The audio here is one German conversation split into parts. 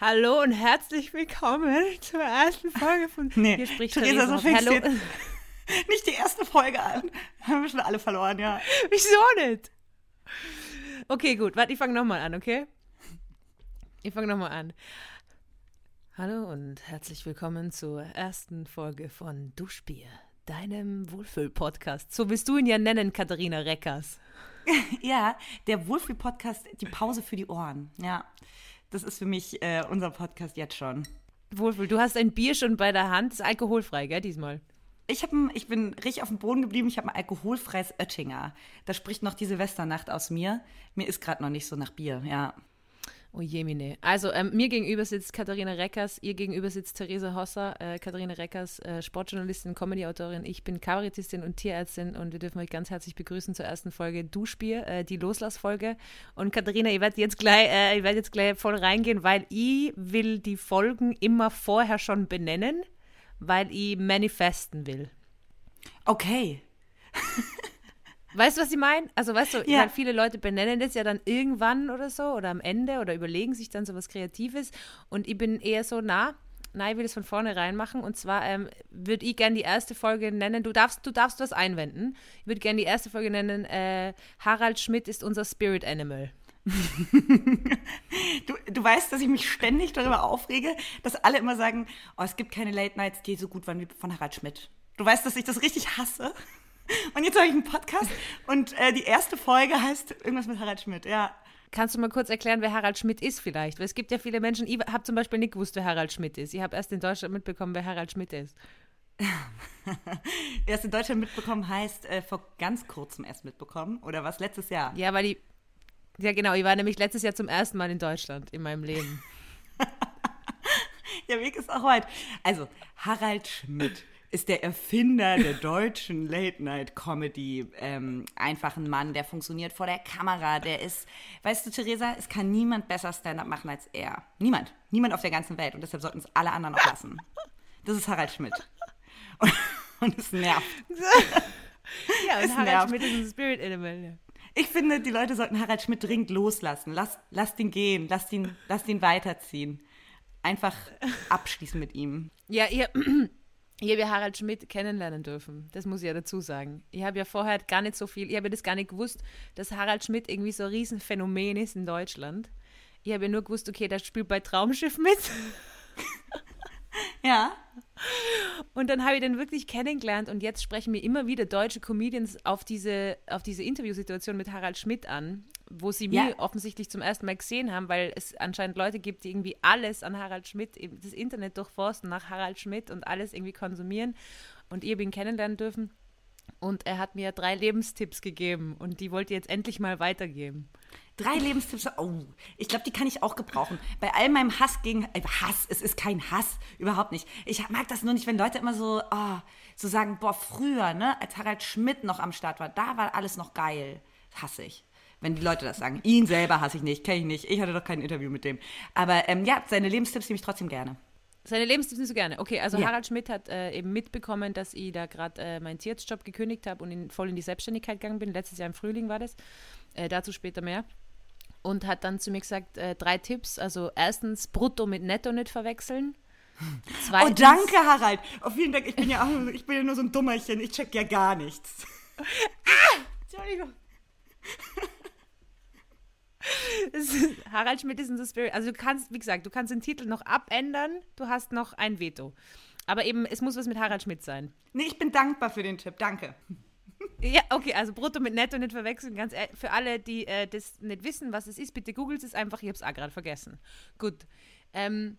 Hallo und herzlich willkommen zur ersten Folge von Nee, Hier spricht Theresa, Theresa. so Hallo. jetzt nicht die erste Folge an. Haben wir schon alle verloren, ja. Wieso nicht? Okay, gut. Warte, ich fange nochmal an, okay? Ich fange nochmal an. Hallo und herzlich willkommen zur ersten Folge von Duschbier, deinem Wohlfühl-Podcast. So willst du ihn ja nennen, Katharina Reckers. Ja, der Wohlfühl-Podcast, die Pause für die Ohren. Ja, das ist für mich äh, unser Podcast jetzt schon. Wohlfühl, du hast ein Bier schon bei der Hand, ist alkoholfrei, gell, diesmal? Ich, hab ein, ich bin richtig auf dem Boden geblieben. Ich habe ein alkoholfreies Oettinger. Da spricht noch die Silvesternacht aus mir. Mir ist gerade noch nicht so nach Bier, ja. Oh je, mine. Also, ähm, mir gegenüber sitzt Katharina Reckers, ihr gegenüber sitzt Theresa Hosser. Äh, Katharina Reckers, äh, Sportjournalistin, Comedy-Autorin. Ich bin Kabarettistin und Tierärztin und wir dürfen euch ganz herzlich begrüßen zur ersten Folge Duschbier, äh, die Loslassfolge. Und Katharina, ihr werdet jetzt gleich, äh, ihr jetzt gleich voll reingehen, weil ich will die Folgen immer vorher schon benennen, weil ich manifesten will. Okay. Weißt du, was ich meine? Also, weißt du, Ja. weil viele Leute benennen das ja dann irgendwann oder so oder am Ende oder überlegen sich dann so was Kreatives. Und ich bin eher so, na, nein, ich will das von vornherein machen. Und zwar ähm, würde ich gerne die erste Folge nennen. Du darfst, du darfst was einwenden. Ich würde gerne die erste Folge nennen. Äh, Harald Schmidt ist unser Spirit Animal. Du, du weißt, dass ich mich ständig darüber aufrege, dass alle immer sagen, oh, es gibt keine Late Nights, die so gut waren wie von Harald Schmidt. Du weißt, dass ich das richtig hasse. Und jetzt habe ich einen Podcast und äh, die erste Folge heißt irgendwas mit Harald Schmidt, ja. Kannst du mal kurz erklären, wer Harald Schmidt ist vielleicht? Weil es gibt ja viele Menschen, ich habe zum Beispiel nicht gewusst, wer Harald Schmidt ist. Ich habe erst in Deutschland mitbekommen, wer Harald Schmidt ist. Erst in Deutschland mitbekommen heißt äh, vor ganz kurzem erst mitbekommen oder was letztes Jahr. Ja, weil die. Ja, genau. Ich war nämlich letztes Jahr zum ersten Mal in Deutschland in meinem Leben. Der Weg ist auch weit. Also, Harald Schmidt ist der Erfinder der deutschen Late-Night-Comedy. Ähm, einfach ein Mann, der funktioniert vor der Kamera. Der ist, weißt du, Theresa, es kann niemand besser Stand-up machen als er. Niemand. Niemand auf der ganzen Welt. Und deshalb sollten es alle anderen auch lassen. Das ist Harald Schmidt. Und, und es nervt. Ja, Es und Harald nervt. Schmidt ist ein Spirit Animal. Ja. Ich finde, die Leute sollten Harald Schmidt dringend loslassen. Lass, lass ihn gehen. Lass ihn, lass ihn weiterziehen. Einfach abschließen mit ihm. Ja, ihr, ich habe ja Harald Schmidt kennenlernen dürfen. Das muss ich ja dazu sagen. Ich habe ja vorher gar nicht so viel, ich habe ja das gar nicht gewusst, dass Harald Schmidt irgendwie so ein Riesenphänomen ist in Deutschland. Ich habe ja nur gewusst, okay, der spielt bei Traumschiff mit. Ja. Und dann habe ich den wirklich kennengelernt und jetzt sprechen mir immer wieder deutsche Comedians auf diese, auf diese Interviewsituation mit Harald Schmidt an, wo sie Ja. mir offensichtlich zum ersten Mal gesehen haben, weil es anscheinend Leute gibt, die irgendwie alles an Harald Schmidt, das Internet durchforsten nach Harald Schmidt und alles irgendwie konsumieren. Und ich habe ihn kennenlernen dürfen. Und er hat mir drei Lebenstipps gegeben und die wollte ich jetzt endlich mal weitergeben. Drei Lebenstipps. Oh, ich glaube, die kann ich auch gebrauchen. Bei all meinem Hass gegen. Äh, Hass, es ist kein Hass, überhaupt nicht. Ich mag das nur nicht, wenn Leute immer so, oh, so sagen, boah, früher, ne, als Harald Schmidt noch am Start war, da war alles noch geil. Das hasse ich. Wenn die Leute das sagen. Ihn selber hasse ich nicht, kenne ich nicht. Ich hatte doch kein Interview mit dem. Aber ähm, ja, seine Lebenstipps nehme ich trotzdem gerne. Seine Lebenstipps nicht so gerne. Okay, also Ja. Harald Schmidt hat äh, eben mitbekommen, dass ich da gerade äh, meinen Tierarztjob gekündigt habe und in, voll in die Selbstständigkeit gegangen bin. Letztes Jahr im Frühling war das. Äh, dazu später mehr. Und hat dann zu mir gesagt, äh, drei Tipps. Also erstens, brutto mit netto nicht verwechseln. Oh, Zweitens, danke, Harald. Oh, vielen Dank. Ich bin ja, auch, ich bin ja nur so ein Dummerchen. Ich check ja gar nichts. Entschuldigung. Harald Schmidt ist in the Spirit. Also du kannst, wie gesagt, du kannst den Titel noch abändern. Du hast noch ein Veto. Aber eben, es muss was mit Harald Schmidt sein. Nee, ich bin dankbar für den Tipp. Danke. Ja, okay, also brutto mit netto nicht verwechseln. Ganz ehrlich, für alle, die äh, das nicht wissen, was es ist, bitte googelt es einfach. Ich habe es auch gerade vergessen. Gut. Ähm,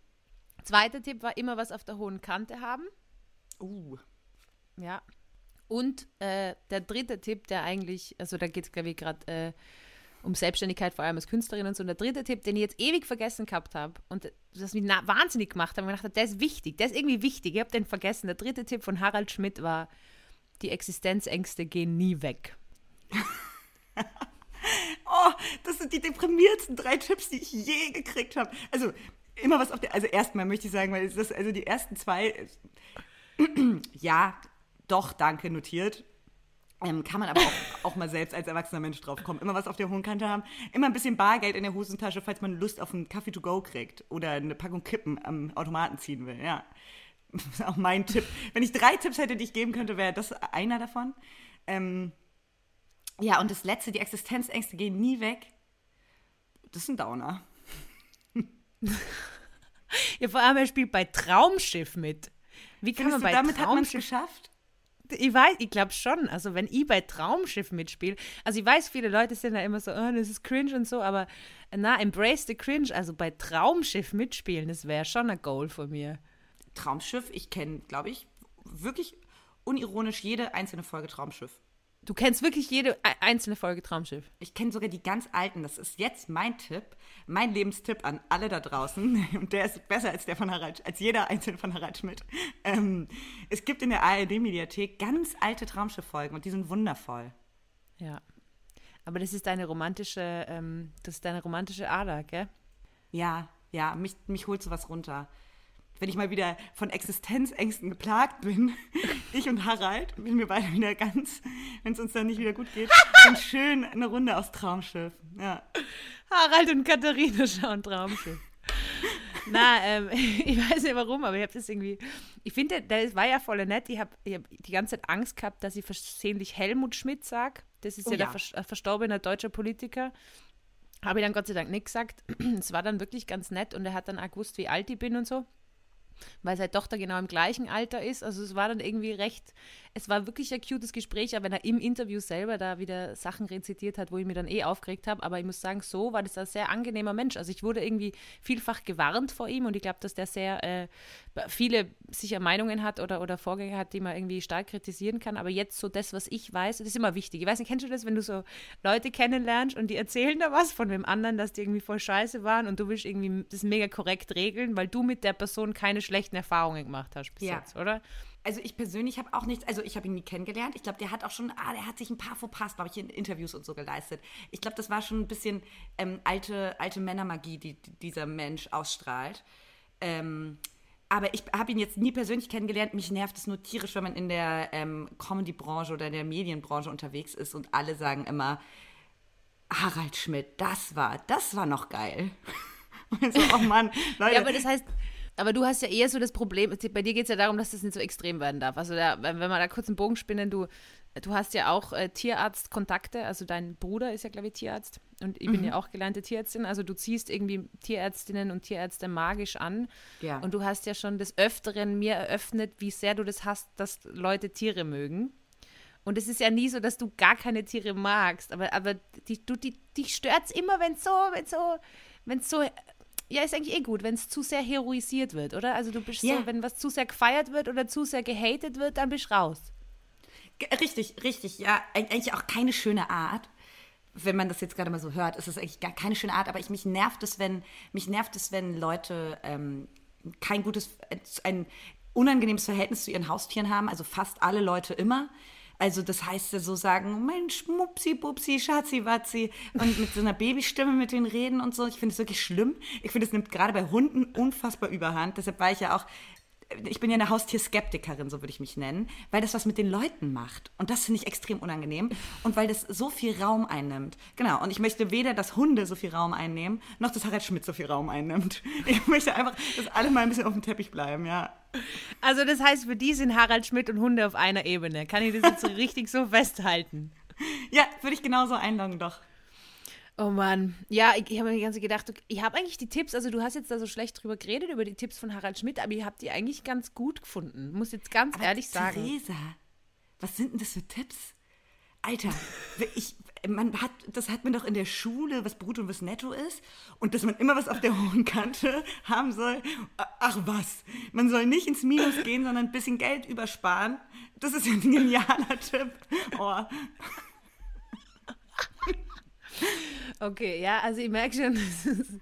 zweiter Tipp war immer was auf der hohen Kante haben. Uh. Ja. Und äh, der dritte Tipp, der eigentlich, also da geht es, glaube ich, gerade äh, um Selbstständigkeit, vor allem als Künstlerin und so. Und der dritte Tipp, den ich jetzt ewig vergessen gehabt habe und das mich wahnsinnig gemacht hat, ich gedacht habe, der ist wichtig, der ist irgendwie wichtig. Ich habe den vergessen. Der dritte Tipp von Harald Schmidt war, die Existenzängste gehen nie weg. Oh, das sind die deprimiertsten drei Tipps, die ich je gekriegt habe. Also immer was auf der. Also erstmal möchte ich sagen, weil das also die ersten zwei. äh, ja, doch, danke notiert. Ähm, kann man aber auch, auch mal selbst als erwachsener Mensch drauf kommen. Immer was auf der hohen Kante haben. Immer ein bisschen Bargeld in der Hosentasche, falls man Lust auf einen Kaffee to go kriegt oder eine Packung Kippen am Automaten ziehen will. Ja. Das ist auch mein Tipp. Wenn ich drei Tipps hätte, die ich geben könnte, wäre das einer davon. Ähm, ja, und das letzte, die Existenzängste gehen nie weg. Das ist ein Downer. ja, vor allem, er spielt bei Traumschiff mit. Wie kann Findest man bei du, damit hat man es Traumschiff geschafft? Ich weiß, ich glaube schon. Also wenn ich bei Traumschiff mitspiele, also ich weiß, viele Leute sind da immer so, oh, das ist cringe und so, aber na, embrace the cringe. Also bei Traumschiff mitspielen, das wäre schon ein Goal von mir. Traumschiff, ich kenne, glaube ich, wirklich unironisch jede einzelne Folge Traumschiff. Du kennst wirklich jede e- einzelne Folge Traumschiff. Ich kenne sogar die ganz alten. Das ist jetzt mein Tipp, mein Lebenstipp an alle da draußen. Und der ist besser als der von Harald, als jeder einzelne von Harald Schmidt. Ähm, es gibt in der ARD-Mediathek ganz alte Traumschiff-Folgen und die sind wundervoll. Ja. Aber das ist deine romantische, ähm, das ist deine romantische Ader, gell? Ja, ja, mich, mich holt sowas runter. Wenn ich mal wieder von Existenzängsten geplagt bin, ich und Harald, wenn wir beide wieder ganz, wenn es uns dann nicht wieder gut geht, dann schön eine Runde aus Traumschiff. Ja. Harald und Katharina schauen Traumschiff. Na, ähm, ich weiß nicht warum, aber ich habe das irgendwie. Ich finde, das war ja voll nett. Ich habe hab die ganze Zeit Angst gehabt, dass ich versehentlich Helmut Schmidt sage. Das ist Oh ja, der ja. vers äh, verstorbene deutsche Politiker. Habe ich dann Gott sei Dank nicht gesagt. Es war dann wirklich ganz nett und er hat dann auch gewusst, wie alt ich bin und so. Weil seine Tochter genau im gleichen Alter ist. Also es war dann irgendwie recht, es war wirklich ein cutes Gespräch, aber wenn er im Interview selber da wieder Sachen rezitiert hat, wo ich mir dann eh aufgeregt habe. Aber ich muss sagen, so war das ein sehr angenehmer Mensch. Also ich wurde irgendwie vielfach gewarnt vor ihm und ich glaube, dass der sehr äh, viele sicher Meinungen hat oder, oder Vorgänge hat, die man irgendwie stark kritisieren kann. Aber jetzt so das, was ich weiß, das ist immer wichtig. Ich weiß nicht, kennst du das, wenn du so Leute kennenlernst und die erzählen da was von dem anderen, dass die irgendwie voll scheiße waren und du willst irgendwie das mega korrekt regeln, weil du mit der Person keine schlechten Erfahrungen gemacht hast bis Ja. jetzt, oder? Also ich persönlich habe auch nichts, also ich habe ihn nie kennengelernt. Ich glaube, der hat auch schon, ah, der hat sich ein paar Fauxpas, glaube ich, in Interviews und so geleistet. Ich glaube, das war schon ein bisschen ähm, alte, alte Männermagie, die, die dieser Mensch ausstrahlt. Ähm, aber ich habe ihn jetzt nie persönlich kennengelernt. Mich nervt es nur tierisch, wenn man in der ähm, Comedy-Branche oder in der Medienbranche unterwegs ist und alle sagen immer, Harald Schmidt, das war, das war noch geil. Und so, oh Mann, Leute. Ja, aber das heißt, aber du hast ja eher so das Problem, bei dir geht es ja darum, dass das nicht so extrem werden darf. Also da, wenn wir da kurz einen Bogen spinnen, du, du hast ja auch äh, Tierarztkontakte, also dein Bruder ist ja, glaube ich, Tierarzt und ich bin ja auch gelernte Tierärztin, also du ziehst irgendwie Tierärztinnen und Tierärzte magisch an Ja. und du hast ja schon des Öfteren mir eröffnet, wie sehr du das hast, dass Leute Tiere mögen. Und es ist ja nie so, dass du gar keine Tiere magst, aber, aber die, du, die, dich stört es immer, wenn es so, wenn so, wenn es so, ja, ist eigentlich eh gut, wenn es zu sehr heroisiert wird, oder? Also du bist Ja. so, wenn was zu sehr gefeiert wird oder zu sehr gehatet wird, dann bist du raus. Richtig, richtig, ja. Eig- Eigentlich auch keine schöne Art. Wenn man das jetzt gerade mal so hört, ist es eigentlich gar keine schöne Art, aber ich, mich nervt es, wenn, mich nervt es, wenn Leute ähm, kein gutes, ein unangenehmes Verhältnis zu ihren Haustieren haben, also fast alle Leute immer. Also das heißt so sagen, Mensch, Mupsi, Bupsi, Schatzi, Watzi und mit so einer Babystimme mit denen reden und so. Ich finde es wirklich schlimm. Ich finde, es nimmt gerade bei Hunden unfassbar überhand. Deshalb war ich ja auch ich bin ja eine Haustierskeptikerin, so würde ich mich nennen, weil das was mit den Leuten macht. Und das finde ich extrem unangenehm. Und weil das so viel Raum einnimmt. Genau. Und ich möchte weder, dass Hunde so viel Raum einnehmen, noch dass Harald Schmidt so viel Raum einnimmt. Ich möchte einfach, dass alle mal ein bisschen auf dem Teppich bleiben, ja. Also das heißt, für die sind Harald Schmidt und Hunde auf einer Ebene. Kann ich das jetzt so richtig so festhalten? Ja, würde ich genauso einloggen, doch. Oh Mann. Ja, ich, ich habe mir die ganze gedacht, ich habe eigentlich die Tipps, also du hast jetzt da so schlecht drüber geredet, über die Tipps von Harald Schmidt, aber ich habe die eigentlich ganz gut gefunden. Muss jetzt ganz Aber ehrlich sagen. Theresa, was sind denn das für Tipps? Alter, ich, man hat, das hat man doch in der Schule, was Brutto und was Netto ist. Und dass man immer was auf der hohen Kante haben soll. Ach was, man soll nicht ins Minus gehen, sondern ein bisschen Geld übersparen. Das ist ein genialer Tipp. Oh. Okay, ja, also ich merke schon.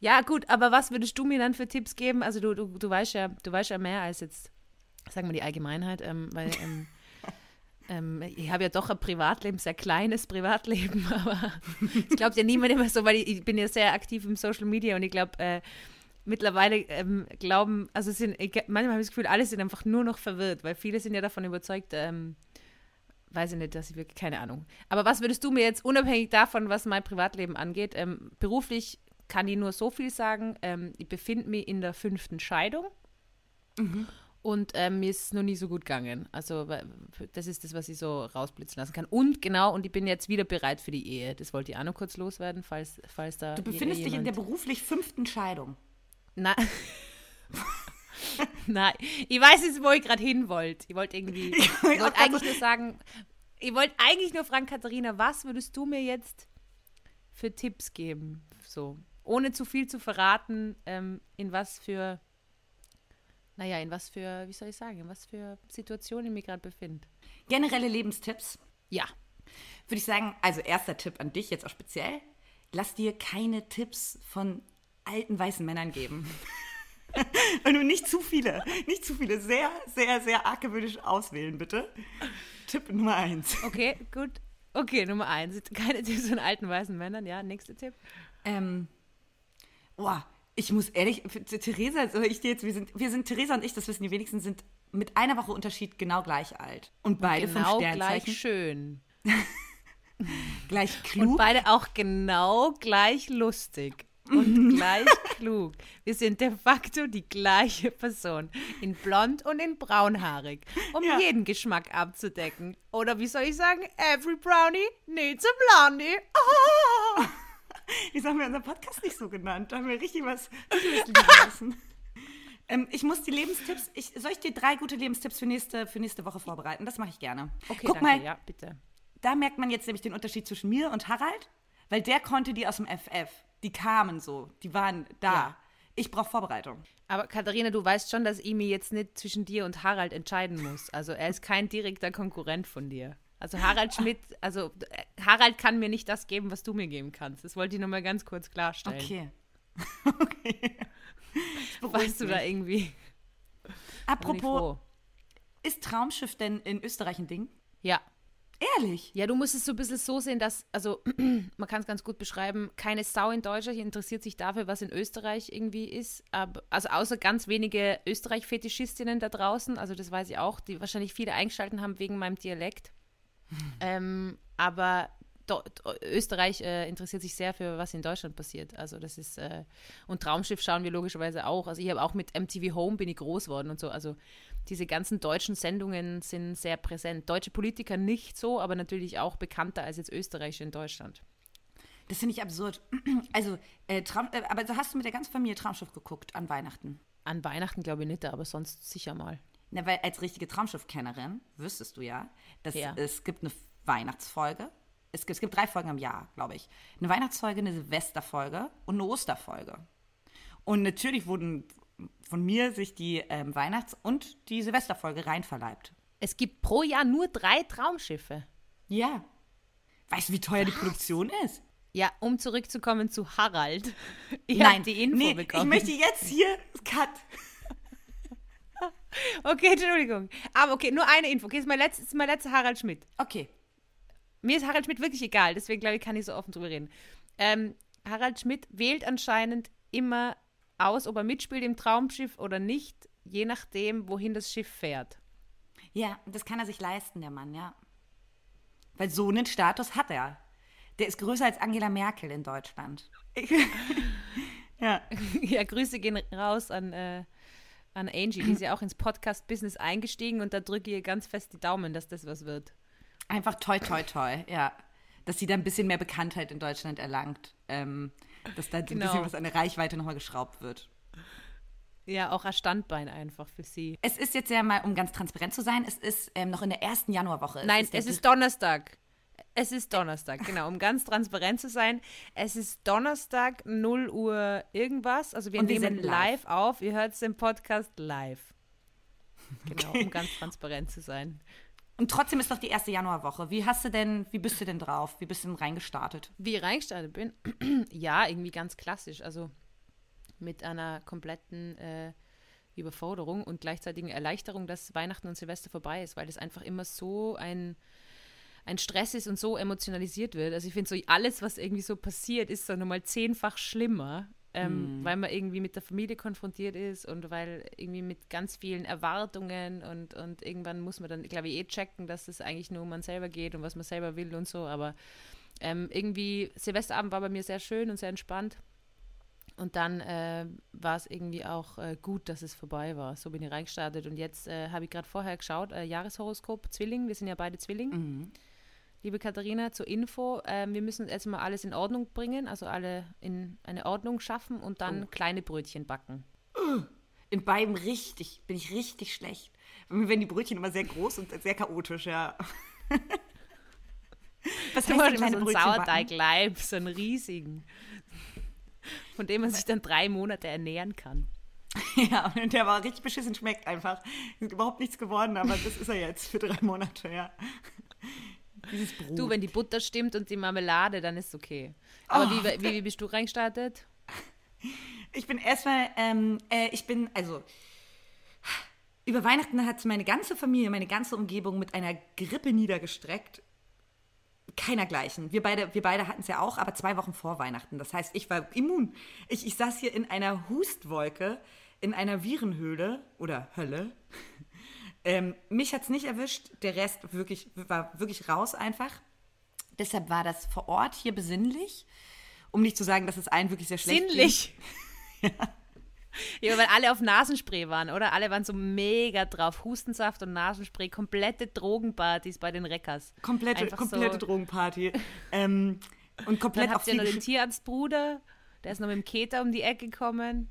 ja, gut, aber was würdest du mir dann für Tipps geben? Also du, du, du weißt ja, du weißt ja mehr als jetzt, sagen wir die Allgemeinheit, ähm, weil ähm, ähm, ich habe ja doch ein Privatleben, sehr kleines Privatleben, aber ich glaube ja niemand immer so, weil ich, ich bin ja sehr aktiv im Social Media und ich glaube, äh, mittlerweile ähm, glauben, also es sind, ich, manchmal habe ich das Gefühl, alle sind einfach nur noch verwirrt, weil viele sind ja davon überzeugt, ähm, weiß ich nicht, dass ich wirklich, keine Ahnung. Aber was würdest du mir jetzt, unabhängig davon, was mein Privatleben angeht, ähm, beruflich kann ich nur so viel sagen. Ähm, ich befinde mich in der fünften Scheidung. Mhm. Und ähm, mir ist es noch nie so gut gegangen. Also das ist das, was ich so rausblitzen lassen kann. Und genau, und ich bin jetzt wieder bereit für die Ehe. Das wollte ich auch noch kurz loswerden, falls, falls da. Du befindest dich in der beruflich fünften Scheidung. Nein. Nein, ich weiß jetzt, wo ich gerade hin wollte. Ich wollte irgendwie, ich wollte eigentlich nur sagen, ich wollte eigentlich nur fragen, Katharina, was würdest du mir jetzt für Tipps geben? So, ohne zu viel zu verraten, ähm, in was für naja, in was für, wie soll ich sagen, in was für Situationen ich mich gerade befinde. Generelle Lebenstipps? Ja. Würde ich sagen, also erster Tipp an dich jetzt auch speziell, lass dir keine Tipps von alten weißen Männern geben. Und nicht zu viele, nicht zu viele, sehr, sehr, sehr argwöhnisch auswählen, bitte. Tipp Nummer eins. Okay, gut. Okay, Nummer eins. Keine Tipps von alten weißen Männern, ja. Nächster Tipp. Ähm, boah, ich muss ehrlich, Theresa, also ich jetzt, wir sind, wir sind, Theresa und ich, das wissen die wenigsten, sind mit einer Woche Unterschied genau gleich alt. Und beide genau Sternzeichen. gleich schön. gleich klug. Und beide auch genau gleich lustig. Und gleich klug. Wir sind de facto die gleiche Person. In blond und in braunhaarig. Um ja. jeden Geschmack abzudecken. Oder wie soll ich sagen? Every brownie needs a blondie. Oh. Wieso haben wir unseren Podcast nicht so genannt? Da haben wir richtig was, richtig ähm, ich muss die Lebenstipps, ich, soll ich dir drei gute Lebenstipps für nächste, für nächste Woche vorbereiten? Das mache ich gerne. Okay, Guck danke, mal, ja, bitte. Da merkt man jetzt nämlich den Unterschied zwischen mir und Harald, weil der konnte die aus dem FF. Die kamen so, die waren da. Ja. Ich brauche Vorbereitung. Aber Katharina, du weißt schon, dass mich jetzt nicht zwischen dir und Harald entscheiden muss. Also er ist kein direkter Konkurrent von dir. Also Harald Schmidt, also äh, Harald kann mir nicht das geben, was du mir geben kannst. Das wollte ich nur mal ganz kurz klarstellen. Okay. okay. Weißt du da irgendwie? Apropos, ist Traumschiff denn in Österreich ein Ding? Ja. Ehrlich? Ja, du musst es so ein bisschen so sehen, dass, also man kann es ganz gut beschreiben, keine Sau in Deutschland interessiert sich dafür, was in Österreich irgendwie ist. Aber, also außer ganz wenige Österreich-Fetischistinnen da draußen, also das weiß ich auch, die wahrscheinlich viele eingeschalten haben wegen meinem Dialekt. Ähm, aber do, Österreich äh, interessiert sich sehr für, was in Deutschland passiert. Also das ist, äh, und Traumschiff schauen wir logischerweise auch. Also ich habe auch mit MTV Home bin ich groß geworden und so. Also diese ganzen deutschen Sendungen sind sehr präsent. Deutsche Politiker nicht so, aber natürlich auch bekannter als jetzt Österreich in Deutschland. Das finde ich absurd. Also, äh, Traum, äh, aber hast du mit der ganzen Familie Traumschiff geguckt an Weihnachten? An Weihnachten glaube ich nicht, aber sonst sicher mal. Na, weil als richtige Traumschiffkennerin wüsstest du ja, dass ja. es gibt eine Weihnachtsfolge. Es gibt, es gibt drei Folgen im Jahr, glaube ich. Eine Weihnachtsfolge, eine Silvesterfolge und eine Osterfolge. Und natürlich wurden von mir sich die ähm, Weihnachts- und die Silvesterfolge reinverleibt. Es gibt pro Jahr nur drei Traumschiffe. Ja. Weißt du, wie teuer Was? die Produktion ist? Ja, um zurückzukommen zu Harald. Ich Nein, die Info nee, bekommen. Ich möchte jetzt hier Cut. Okay, Entschuldigung. Aber okay, nur eine Info. Okay, das ist mein, letzter, ist mein letzter Harald Schmidt. Okay. Mir ist Harald Schmidt wirklich egal, deswegen glaube ich, kann ich so offen drüber reden. Ähm, Harald Schmidt wählt anscheinend immer aus, ob er mitspielt im Traumschiff oder nicht, je nachdem, wohin das Schiff fährt. Ja, das kann er sich leisten, der Mann, ja. Weil so einen Status hat er. Der ist größer als Angela Merkel in Deutschland. ja. ja, Grüße gehen raus an äh, an Angie. Die ist ja auch ins Podcast-Business eingestiegen und da drücke ich ihr ganz fest die Daumen, dass das was wird. Einfach toi, toi, toi, ja. Dass sie da ein bisschen mehr Bekanntheit in Deutschland erlangt. Ähm, dass da genau. ein bisschen was an der Reichweite nochmal geschraubt wird. Ja, auch ein Standbein einfach für sie. Es ist jetzt ja mal, um ganz transparent zu sein, es ist ähm, noch in der ersten Januarwoche. Nein, es ist, es ist Donnerstag. Es ist Donnerstag, genau, um ganz transparent zu sein. Es ist Donnerstag, 0 Uhr irgendwas. Also wir Und nehmen wir live. live auf. Ihr hört es im Podcast live. Genau, okay. um ganz transparent zu sein. Und trotzdem ist doch die erste Januarwoche. Wie hast du denn, wie bist du denn drauf? Wie bist du denn reingestartet? Wie ich reingestartet bin? ja, irgendwie ganz klassisch. Also mit einer kompletten äh, Überforderung und gleichzeitigen Erleichterung, dass Weihnachten und Silvester vorbei ist, weil es einfach immer so ein ein Stress ist und so emotionalisiert wird. Also ich finde so alles, was irgendwie so passiert, ist so nochmal zehnfach schlimmer. Ähm, mhm. weil man irgendwie mit der Familie konfrontiert ist und weil irgendwie mit ganz vielen Erwartungen und, und irgendwann muss man dann, glaube ich, eh checken, dass es eigentlich nur um man selber geht und was man selber will und so. Aber ähm, irgendwie, Silvesterabend war bei mir sehr schön und sehr entspannt. Und dann äh, war es irgendwie auch äh, gut, dass es vorbei war. So bin ich reingestartet. Und jetzt äh, habe ich gerade vorher geschaut, äh, Jahreshoroskop, Zwilling, wir sind ja beide Zwilling. Mhm. Liebe Katharina, zur Info, ähm, wir müssen erstmal alles in Ordnung bringen, also alle in eine Ordnung schaffen und dann oh. kleine Brötchen backen. In beiden richtig, bin ich richtig schlecht. Mir werden die Brötchen immer sehr groß und sehr chaotisch, ja. Was heißt denn kleine so Brötchen Sauerteig-Leib, so einen riesigen von dem man sich dann drei Monate ernähren kann. Ja, und der war richtig beschissen, schmeckt einfach. Ist überhaupt nichts geworden, aber das ist er jetzt für drei Monate, ja. Dieses Brot. Du, wenn die Butter stimmt und die Marmelade, dann ist es okay. Aber oh, wie, wie, wie, bist du reingestartet? Ich bin erstmal, ähm, äh, ich bin, also, über Weihnachten hat meine ganze Familie, meine ganze Umgebung mit einer Grippe niedergestreckt keinergleichen. Wir beide, wir beide hatten es ja auch, aber zwei Wochen vor Weihnachten. Das heißt, ich war immun. Ich, ich saß hier in einer Hustwolke, in einer Virenhöhle oder Hölle. Ähm, mich hat es nicht erwischt, der Rest wirklich, war wirklich raus einfach. Deshalb war das vor Ort hier besinnlich, um nicht zu sagen, dass es allen wirklich sehr schlecht Sinnlich. ja. Ja, weil alle auf Nasenspray waren, oder? Alle waren so mega drauf. Hustensaft und Nasenspray, komplette Drogenpartys bei den Reckers. Komplette, komplette so. Drogenparty. ähm, und komplett Dann habt ihr noch den Tierarztbruder, der ist noch mit dem Keter um die Ecke gekommen.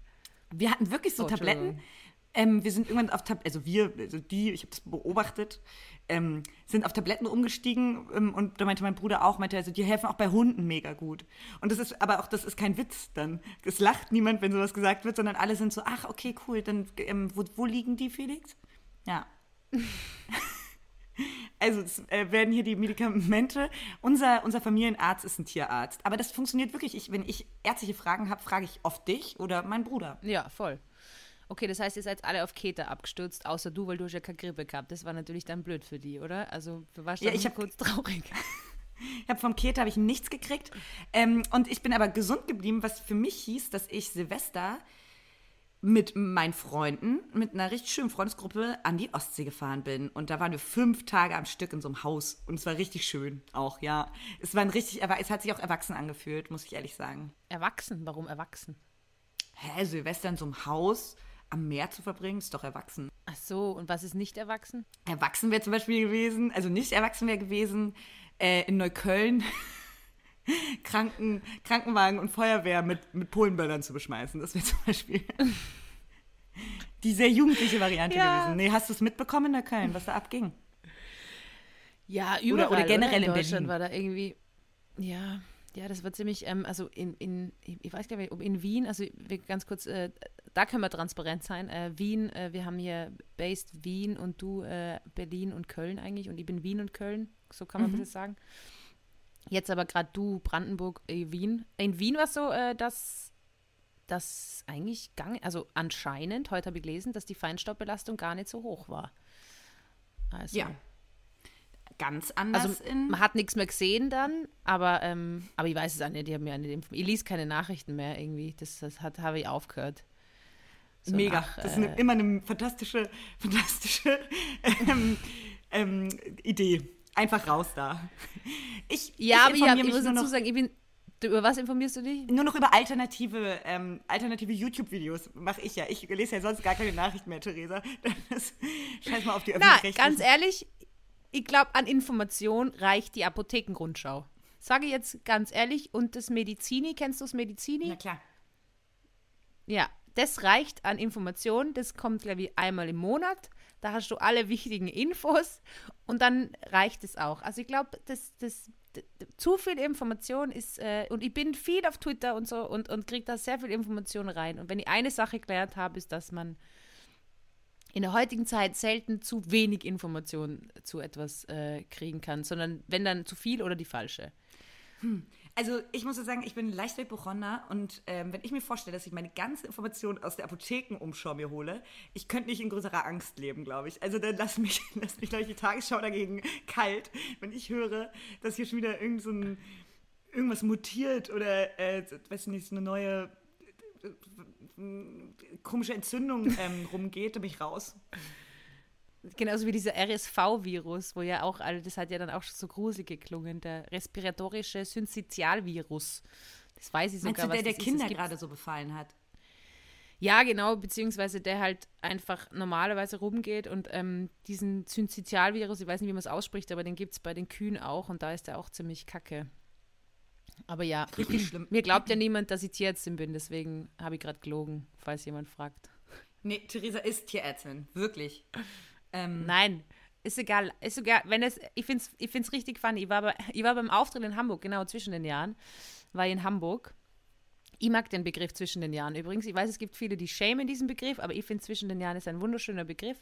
Wir hatten wirklich so oh, Tabletten. Ähm, wir sind irgendwann auf Tabletten, also wir, also die, ich habe das beobachtet, ähm, sind auf Tabletten umgestiegen ähm, und da meinte mein Bruder auch, meinte also, die helfen auch bei Hunden mega gut. Und das ist, aber auch, das ist kein Witz dann. Es lacht niemand, wenn sowas gesagt wird, sondern alle sind so, ach, okay, cool, dann, ähm, wo, wo liegen die, Felix? Ja. Also es äh, werden hier die Medikamente. Unser, unser Familienarzt ist ein Tierarzt. Aber das funktioniert wirklich. Ich, wenn ich ärztliche Fragen habe, frage ich oft dich oder meinen Bruder. Ja, voll. Okay, das heißt, ihr seid alle auf Keter abgestürzt, außer du, weil du hast ja keine Grippe gehabt. Das war natürlich dann blöd für die, oder? Also du warst ja, ich hab, kurz traurig. ich habe vom Keter habe ich nichts gekriegt. Ähm, und ich bin aber gesund geblieben, was für mich hieß, dass ich Silvester mit meinen Freunden, mit einer richtig schönen Freundesgruppe an die Ostsee gefahren bin. Und da waren wir fünf Tage am Stück in so einem Haus. Und es war richtig schön auch, ja. Es war ein richtig, aber es hat sich auch erwachsen angefühlt, muss ich ehrlich sagen. Erwachsen? Warum erwachsen? Hä, Silvester in so einem Haus? Am Meer zu verbringen, ist doch erwachsen. Ach so, und was ist nicht erwachsen? Erwachsen wäre zum Beispiel gewesen, also nicht erwachsen wäre gewesen, äh, in Neukölln Kranken, Krankenwagen und Feuerwehr mit, mit Polenböllern zu beschmeißen. Das wäre zum Beispiel die sehr jugendliche Variante ja. gewesen. Nee, hast du es mitbekommen in Neukölln, was da abging? Ja, überall. Oder, oder generell oder? in, in Deutschland Berlin. war da irgendwie, ja, ja, das war ziemlich, ähm, also in, in, ich weiß gar nicht, ob in Wien, also ganz kurz, äh, da können wir transparent sein. Äh, Wien, äh, wir haben hier based Wien und du äh, Berlin und Köln eigentlich und ich bin Wien und Köln, so kann man mhm. das sagen. Jetzt aber gerade du Brandenburg, äh, Wien. In Wien war es so, äh, dass das eigentlich gang, also anscheinend, heute habe ich gelesen, dass die Feinstaubbelastung gar nicht so hoch war. Also, ja. Ganz anders also. Man hat nichts mehr gesehen dann, aber, ähm, aber ich weiß es auch nicht. Ich, ja nicht ich lese keine Nachrichten mehr irgendwie. Das, das habe ich aufgehört. So Mega. Nach, das ist eine, immer eine fantastische, fantastische ähm, ähm, Idee. Einfach raus da. Ich, ja, ich aber ich, ich muss dazu sagen, ich bin. Über was informierst du dich? Nur noch über alternative, ähm, alternative YouTube-Videos mache ich ja. Ich lese ja sonst gar keine Nachrichten mehr, Theresa. Das, scheiß mal auf die Na, ganz ehrlich, ich glaube, an Information reicht die Apothekengrundschau. Sage ich jetzt ganz ehrlich. Und das Medizini, kennst du das Medizini? Na klar. Ja, das reicht an Informationen. Das kommt, glaube ich, einmal im Monat. Da hast du alle wichtigen Infos und dann reicht es auch. Also ich glaube, das, das, zu viel Information ist, äh, und ich bin viel auf Twitter und so und, und kriege da sehr viel Information rein. Und wenn ich eine Sache gelernt habe, ist, dass man in der heutigen Zeit selten zu wenig Information zu etwas äh, kriegen kann, sondern wenn dann zu viel oder die falsche. Hm. Also ich muss sagen, ich bin leicht Hypochonder und ähm, wenn ich mir vorstelle, dass ich meine ganze Information aus der Apothekenumschau mir hole, ich könnte nicht in größerer Angst leben, glaube ich. Also dann lass mich, lass mich, glaube ich, die Tagesschau dagegen kalt, wenn ich höre, dass hier schon wieder irgend so ein, irgendwas mutiert oder, äh, weiß nicht, eine neue äh, komische Entzündung ähm, rumgeht, da bin ich raus. Genauso wie dieser RSV-Virus, wo ja auch, also das hat ja dann auch schon so gruselig geklungen, der respiratorische Syncytialvirus. Das weiß ich sogar. Meinst du, der, der Kinder gerade so befallen hat? Ja, genau, beziehungsweise der halt einfach normalerweise rumgeht und ähm, diesen Syncytialvirus, ich weiß nicht, wie man es ausspricht, aber den gibt es bei den Kühen auch und da ist der auch ziemlich kacke. Aber ja, richtig schlimm. Mir glaubt ja niemand, dass ich Tierärztin bin, deswegen habe ich gerade gelogen, falls jemand fragt. Nee, Theresa ist Tierärztin, wirklich. Ähm, Nein, ist egal. Ist egal. Wenn es, ich finde es ich find's richtig funny. Ich war, ich war beim Auftritt in Hamburg, genau zwischen den Jahren, war ich in Hamburg. Ich mag den Begriff zwischen den Jahren übrigens. Ich weiß, es gibt viele, die schämen diesen Begriff, aber ich finde zwischen den Jahren ist ein wunderschöner Begriff.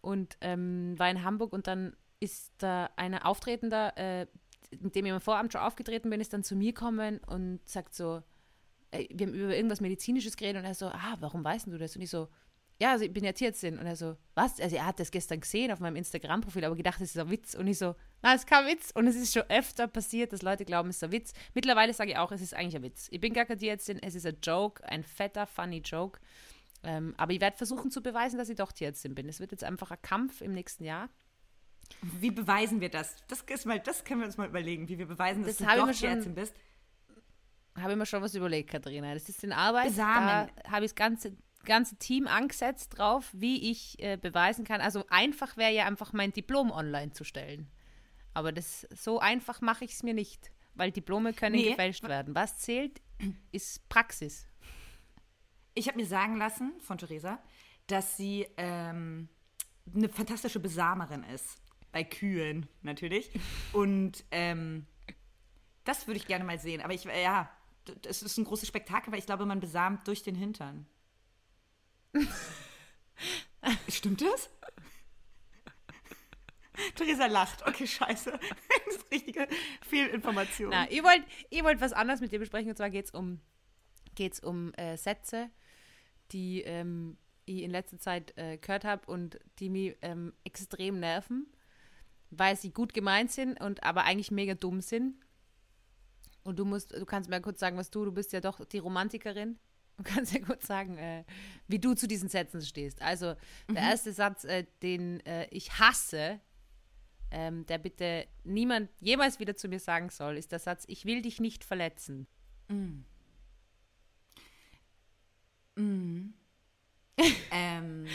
Und ähm, war in Hamburg und dann ist da einer Auftretender, äh, mit dem ich am Vorabend schon aufgetreten bin, ist dann zu mir gekommen und sagt so, äh, wir haben über irgendwas Medizinisches geredet und er so, ah, warum weißt du das? Und ich so, ja, also ich bin ja Tierärztin. Und er so, was? Also er hat das gestern gesehen auf meinem Instagram-Profil, aber gedacht, das ist ein Witz. Und ich so, na, es ist kein Witz. Und es ist schon öfter passiert, dass Leute glauben, es ist ein Witz. Mittlerweile sage ich auch, es ist eigentlich ein Witz. Ich bin gar keine Tierärztin, es ist ein Joke, ein fetter, funny Joke. Ähm, aber ich werde versuchen zu beweisen, dass ich doch Tierärztin bin. Es wird jetzt einfach ein Kampf im nächsten Jahr. Wie beweisen wir das? Das, ist mal, das können wir uns mal überlegen, wie wir beweisen, dass das du doch Tierärztin bist. Habe ich mir schon was überlegt, Katharina. Das ist in Arbeit. Besamen. Da habe ich das ganze ganze Team angesetzt drauf, wie ich äh, beweisen kann. Also einfach wäre ja einfach mein Diplom online zu stellen. Aber das so einfach mache ich es mir nicht, weil Diplome können nee. gefälscht werden. Was zählt, ist Praxis. Ich habe mir sagen lassen von Theresa, dass sie ähm, eine fantastische Besamerin ist. Bei Kühen natürlich. Und ähm, das würde ich gerne mal sehen. Aber ich, ja, das ist ein großes Spektakel, weil ich glaube, man besamt durch den Hintern. Stimmt das? Theresa lacht. Okay, scheiße. Das ist richtige Fehlinformation. Na, ihr wollt, ihr wollt was anderes mit dir besprechen und zwar geht es um, geht's um äh, Sätze, die ähm, ich in letzter Zeit äh, gehört habe und die mich ähm, extrem nerven, weil sie gut gemeint sind und aber eigentlich mega dumm sind. Und du musst, du kannst mir kurz sagen, was du, du bist ja doch die Romantikerin. Du kannst ja kurz sagen, äh, wie du zu diesen Sätzen stehst. Also, der mhm. erste Satz, äh, den äh, ich hasse, ähm, der bitte niemand jemals wieder zu mir sagen soll, ist der Satz: Ich will dich nicht verletzen. Mhm. Mhm. ähm,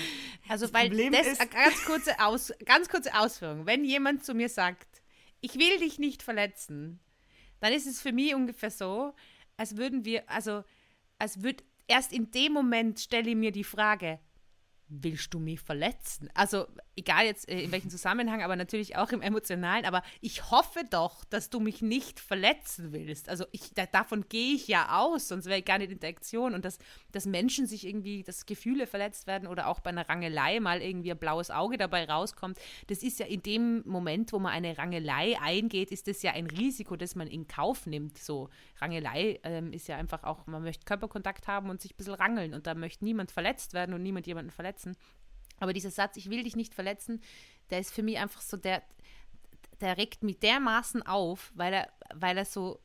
also, weil Problem das ist ganz kurze, Aus, ganz kurze Ausführung. Wenn jemand zu mir sagt, ich will dich nicht verletzen, dann ist es für mich ungefähr so, als würden wir, also als würde erst in dem Moment stelle ich mir die Frage, willst du mich verletzen? Also egal jetzt äh, in welchem Zusammenhang, aber natürlich auch im emotionalen, aber ich hoffe doch, dass du mich nicht verletzen willst. Also ich, da, davon gehe ich ja aus, sonst wäre ich gar nicht in der Aktion und dass, dass Menschen sich irgendwie, dass Gefühle verletzt werden oder auch bei einer Rangelei mal irgendwie ein blaues Auge dabei rauskommt, das ist ja in dem Moment, wo man eine Rangelei eingeht, ist das ja ein Risiko, das man in Kauf nimmt. So Rangelei ähm, ist ja einfach auch, man möchte Körperkontakt haben und sich ein bisschen rangeln und da möchte niemand verletzt werden und niemand jemanden verletzen. Aber dieser Satz, ich will dich nicht verletzen, der ist für mich einfach so, der, der regt mich dermaßen auf, weil er, weil er so,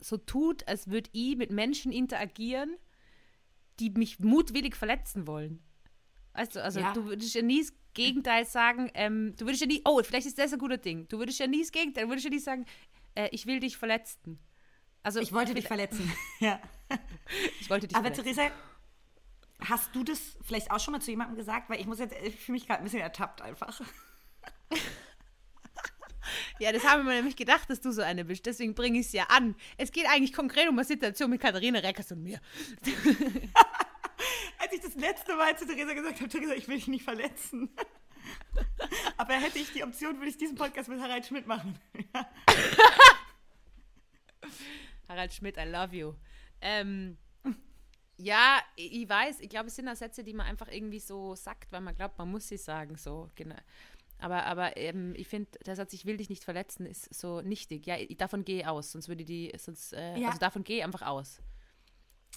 so tut, als würde ich mit Menschen interagieren, die mich mutwillig verletzen wollen. Weißt du, also ja. du würdest ja nie das Gegenteil sagen, ähm, du würdest ja nie, oh, vielleicht ist das ein guter Ding. Du würdest ja nie das Gegenteil, du würdest ja nie sagen, äh, ich will dich verletzen. Also, ich wollte dich verletzen. ja. Ich wollte dich Aber verletzen. Theresa, Hast du das vielleicht auch schon mal zu jemandem gesagt? Weil ich muss jetzt, ich fühle mich gerade ein bisschen ertappt einfach. Ja, das haben wir nämlich gedacht, dass du so eine bist. Deswegen bringe ich es ja an. Es geht eigentlich konkret um eine Situation mit Katharina Reckers und mir. Als ich das letzte Mal zu Theresa gesagt habe, Theresa, ich will dich nicht verletzen. Aber hätte ich die Option, würde ich diesen Podcast mit Harald Schmidt machen. Harald Schmidt, I love you. Ähm, ja, ich weiß, ich glaube, es sind auch Sätze, die man einfach irgendwie so sagt, weil man glaubt, man muss sie sagen, so, genau. Aber, aber ähm, ich finde, der Satz, ich will dich nicht verletzen, ist so nichtig. Ja, ich, davon gehe ich aus, sonst würde die, sonst, äh, ja. also davon gehe ich einfach aus.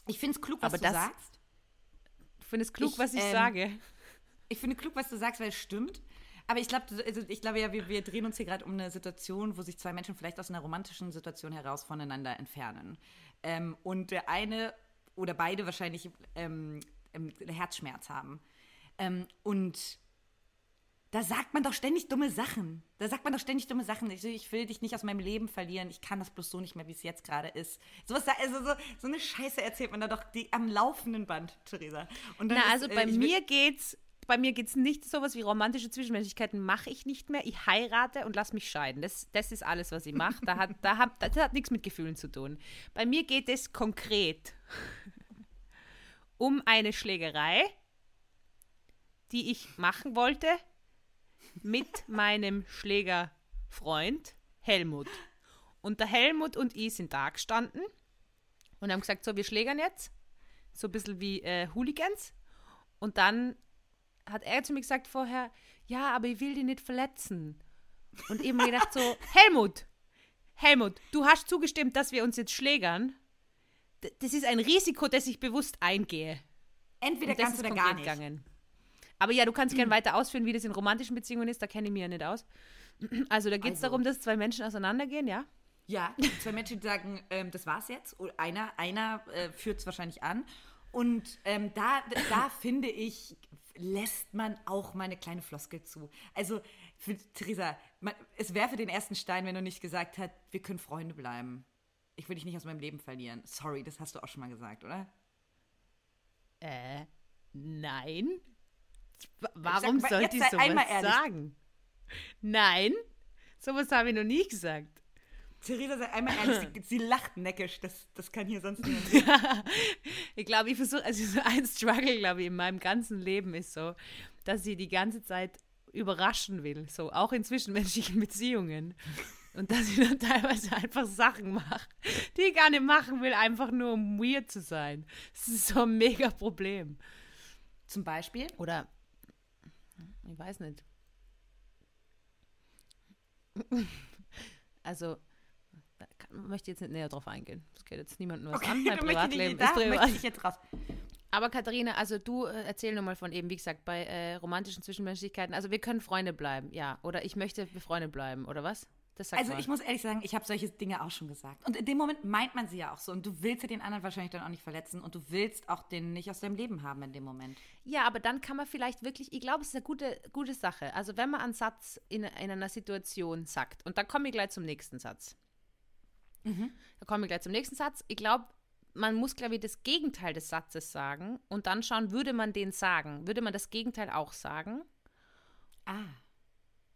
Ich finde es klug, was aber du das, sagst. Du findest klug, ich, was ich ähm, sage. Ich finde klug, was du sagst, weil es stimmt. Aber ich glaube, also ich glaube ja, wir, wir drehen uns hier gerade um eine Situation, wo sich zwei Menschen vielleicht aus einer romantischen Situation heraus voneinander entfernen. Ähm, und der eine oder beide wahrscheinlich ähm, ähm, Herzschmerz haben. Ähm, und da sagt man doch ständig dumme Sachen. Da sagt man doch ständig dumme Sachen. Ich, ich, will dich nicht aus meinem Leben verlieren. Ich kann das bloß so nicht mehr, wie es jetzt gerade ist. Sowas, also so, so eine Scheiße erzählt man da doch die, am laufenden Band, Theresa. Na, ist, also bei äh, mir geht's bei mir geht es nicht sowas wie romantische Zwischenmenschlichkeiten mache ich nicht mehr. Ich heirate und lasse mich scheiden. Das, das ist alles, was ich mache. Da hat, da hat, das hat nichts mit Gefühlen zu tun. Bei mir geht es konkret um eine Schlägerei, die ich machen wollte mit meinem Schlägerfreund Helmut. Und der Helmut und ich sind da gestanden und haben gesagt, so, wir schlägern jetzt. So ein bisschen wie äh, Hooligans. Und dann hat er zu mir gesagt vorher, ja, aber ich will dich nicht verletzen. Und eben gedacht so, Helmut, Helmut, du hast zugestimmt, dass wir uns jetzt schlägern. D das ist ein Risiko, das ich bewusst eingehe. Entweder ganz oder gar nicht. Gegangen. Aber ja, du kannst gerne weiter ausführen, wie das in romantischen Beziehungen ist, da kenne ich mich ja nicht aus. Also da geht es also. darum, dass zwei Menschen auseinandergehen, ja? Ja, zwei Menschen sagen, ähm, das war's jetzt. Einer, einer äh, führt es wahrscheinlich an. Und ähm, da, da finde ich, lässt man auch mal eine kleine Floskel zu. Also, für, Theresa, man, es wäre für den ersten Stein, wenn du nicht gesagt hast, wir können Freunde bleiben. Ich will dich nicht aus meinem Leben verlieren. Sorry, das hast du auch schon mal gesagt, oder? Äh, nein. Warum sollte ich sowas sagen? Nein, sowas habe ich noch nie gesagt. Theresa, sei einmal ehrlich, sie, sie, lacht neckisch. Das, das kann hier sonst niemand ich glaube, ich versuche, also so ein Struggle, glaube ich, in meinem ganzen Leben ist so, dass sie die ganze Zeit überraschen will. So, auch in zwischenmenschlichen Beziehungen. Und dass sie dann teilweise einfach Sachen macht, die ich gar nicht machen will, einfach nur um weird zu sein. Das ist so ein mega Problem. Zum Beispiel? Oder, ich weiß nicht. Also, möchte jetzt nicht näher drauf eingehen. Das geht jetzt niemandem was okay, an. Mein Privatleben ist privat. Ich jetzt raus. Aber Katharina, also du äh, erzähl nochmal von eben, wie gesagt, bei äh, romantischen Zwischenmenschlichkeiten. Also wir können Freunde bleiben, ja. Oder ich möchte befreundet bleiben, oder was? also mal. ich muss ehrlich sagen, ich habe solche Dinge auch schon gesagt. Und in dem Moment meint man sie ja auch so. Und du willst ja den anderen wahrscheinlich dann auch nicht verletzen. Und du willst auch den nicht aus deinem Leben haben in dem Moment. Ja, aber dann kann man vielleicht wirklich, ich glaube, es ist eine gute, gute Sache. Also wenn man einen Satz in, in einer Situation sagt, und dann komme ich gleich zum nächsten Satz. Mhm. Da kommen wir gleich zum nächsten Satz. Ich glaube, man muss, glaube ich, das Gegenteil des Satzes sagen und dann schauen, würde man den sagen? Würde man das Gegenteil auch sagen? Ah.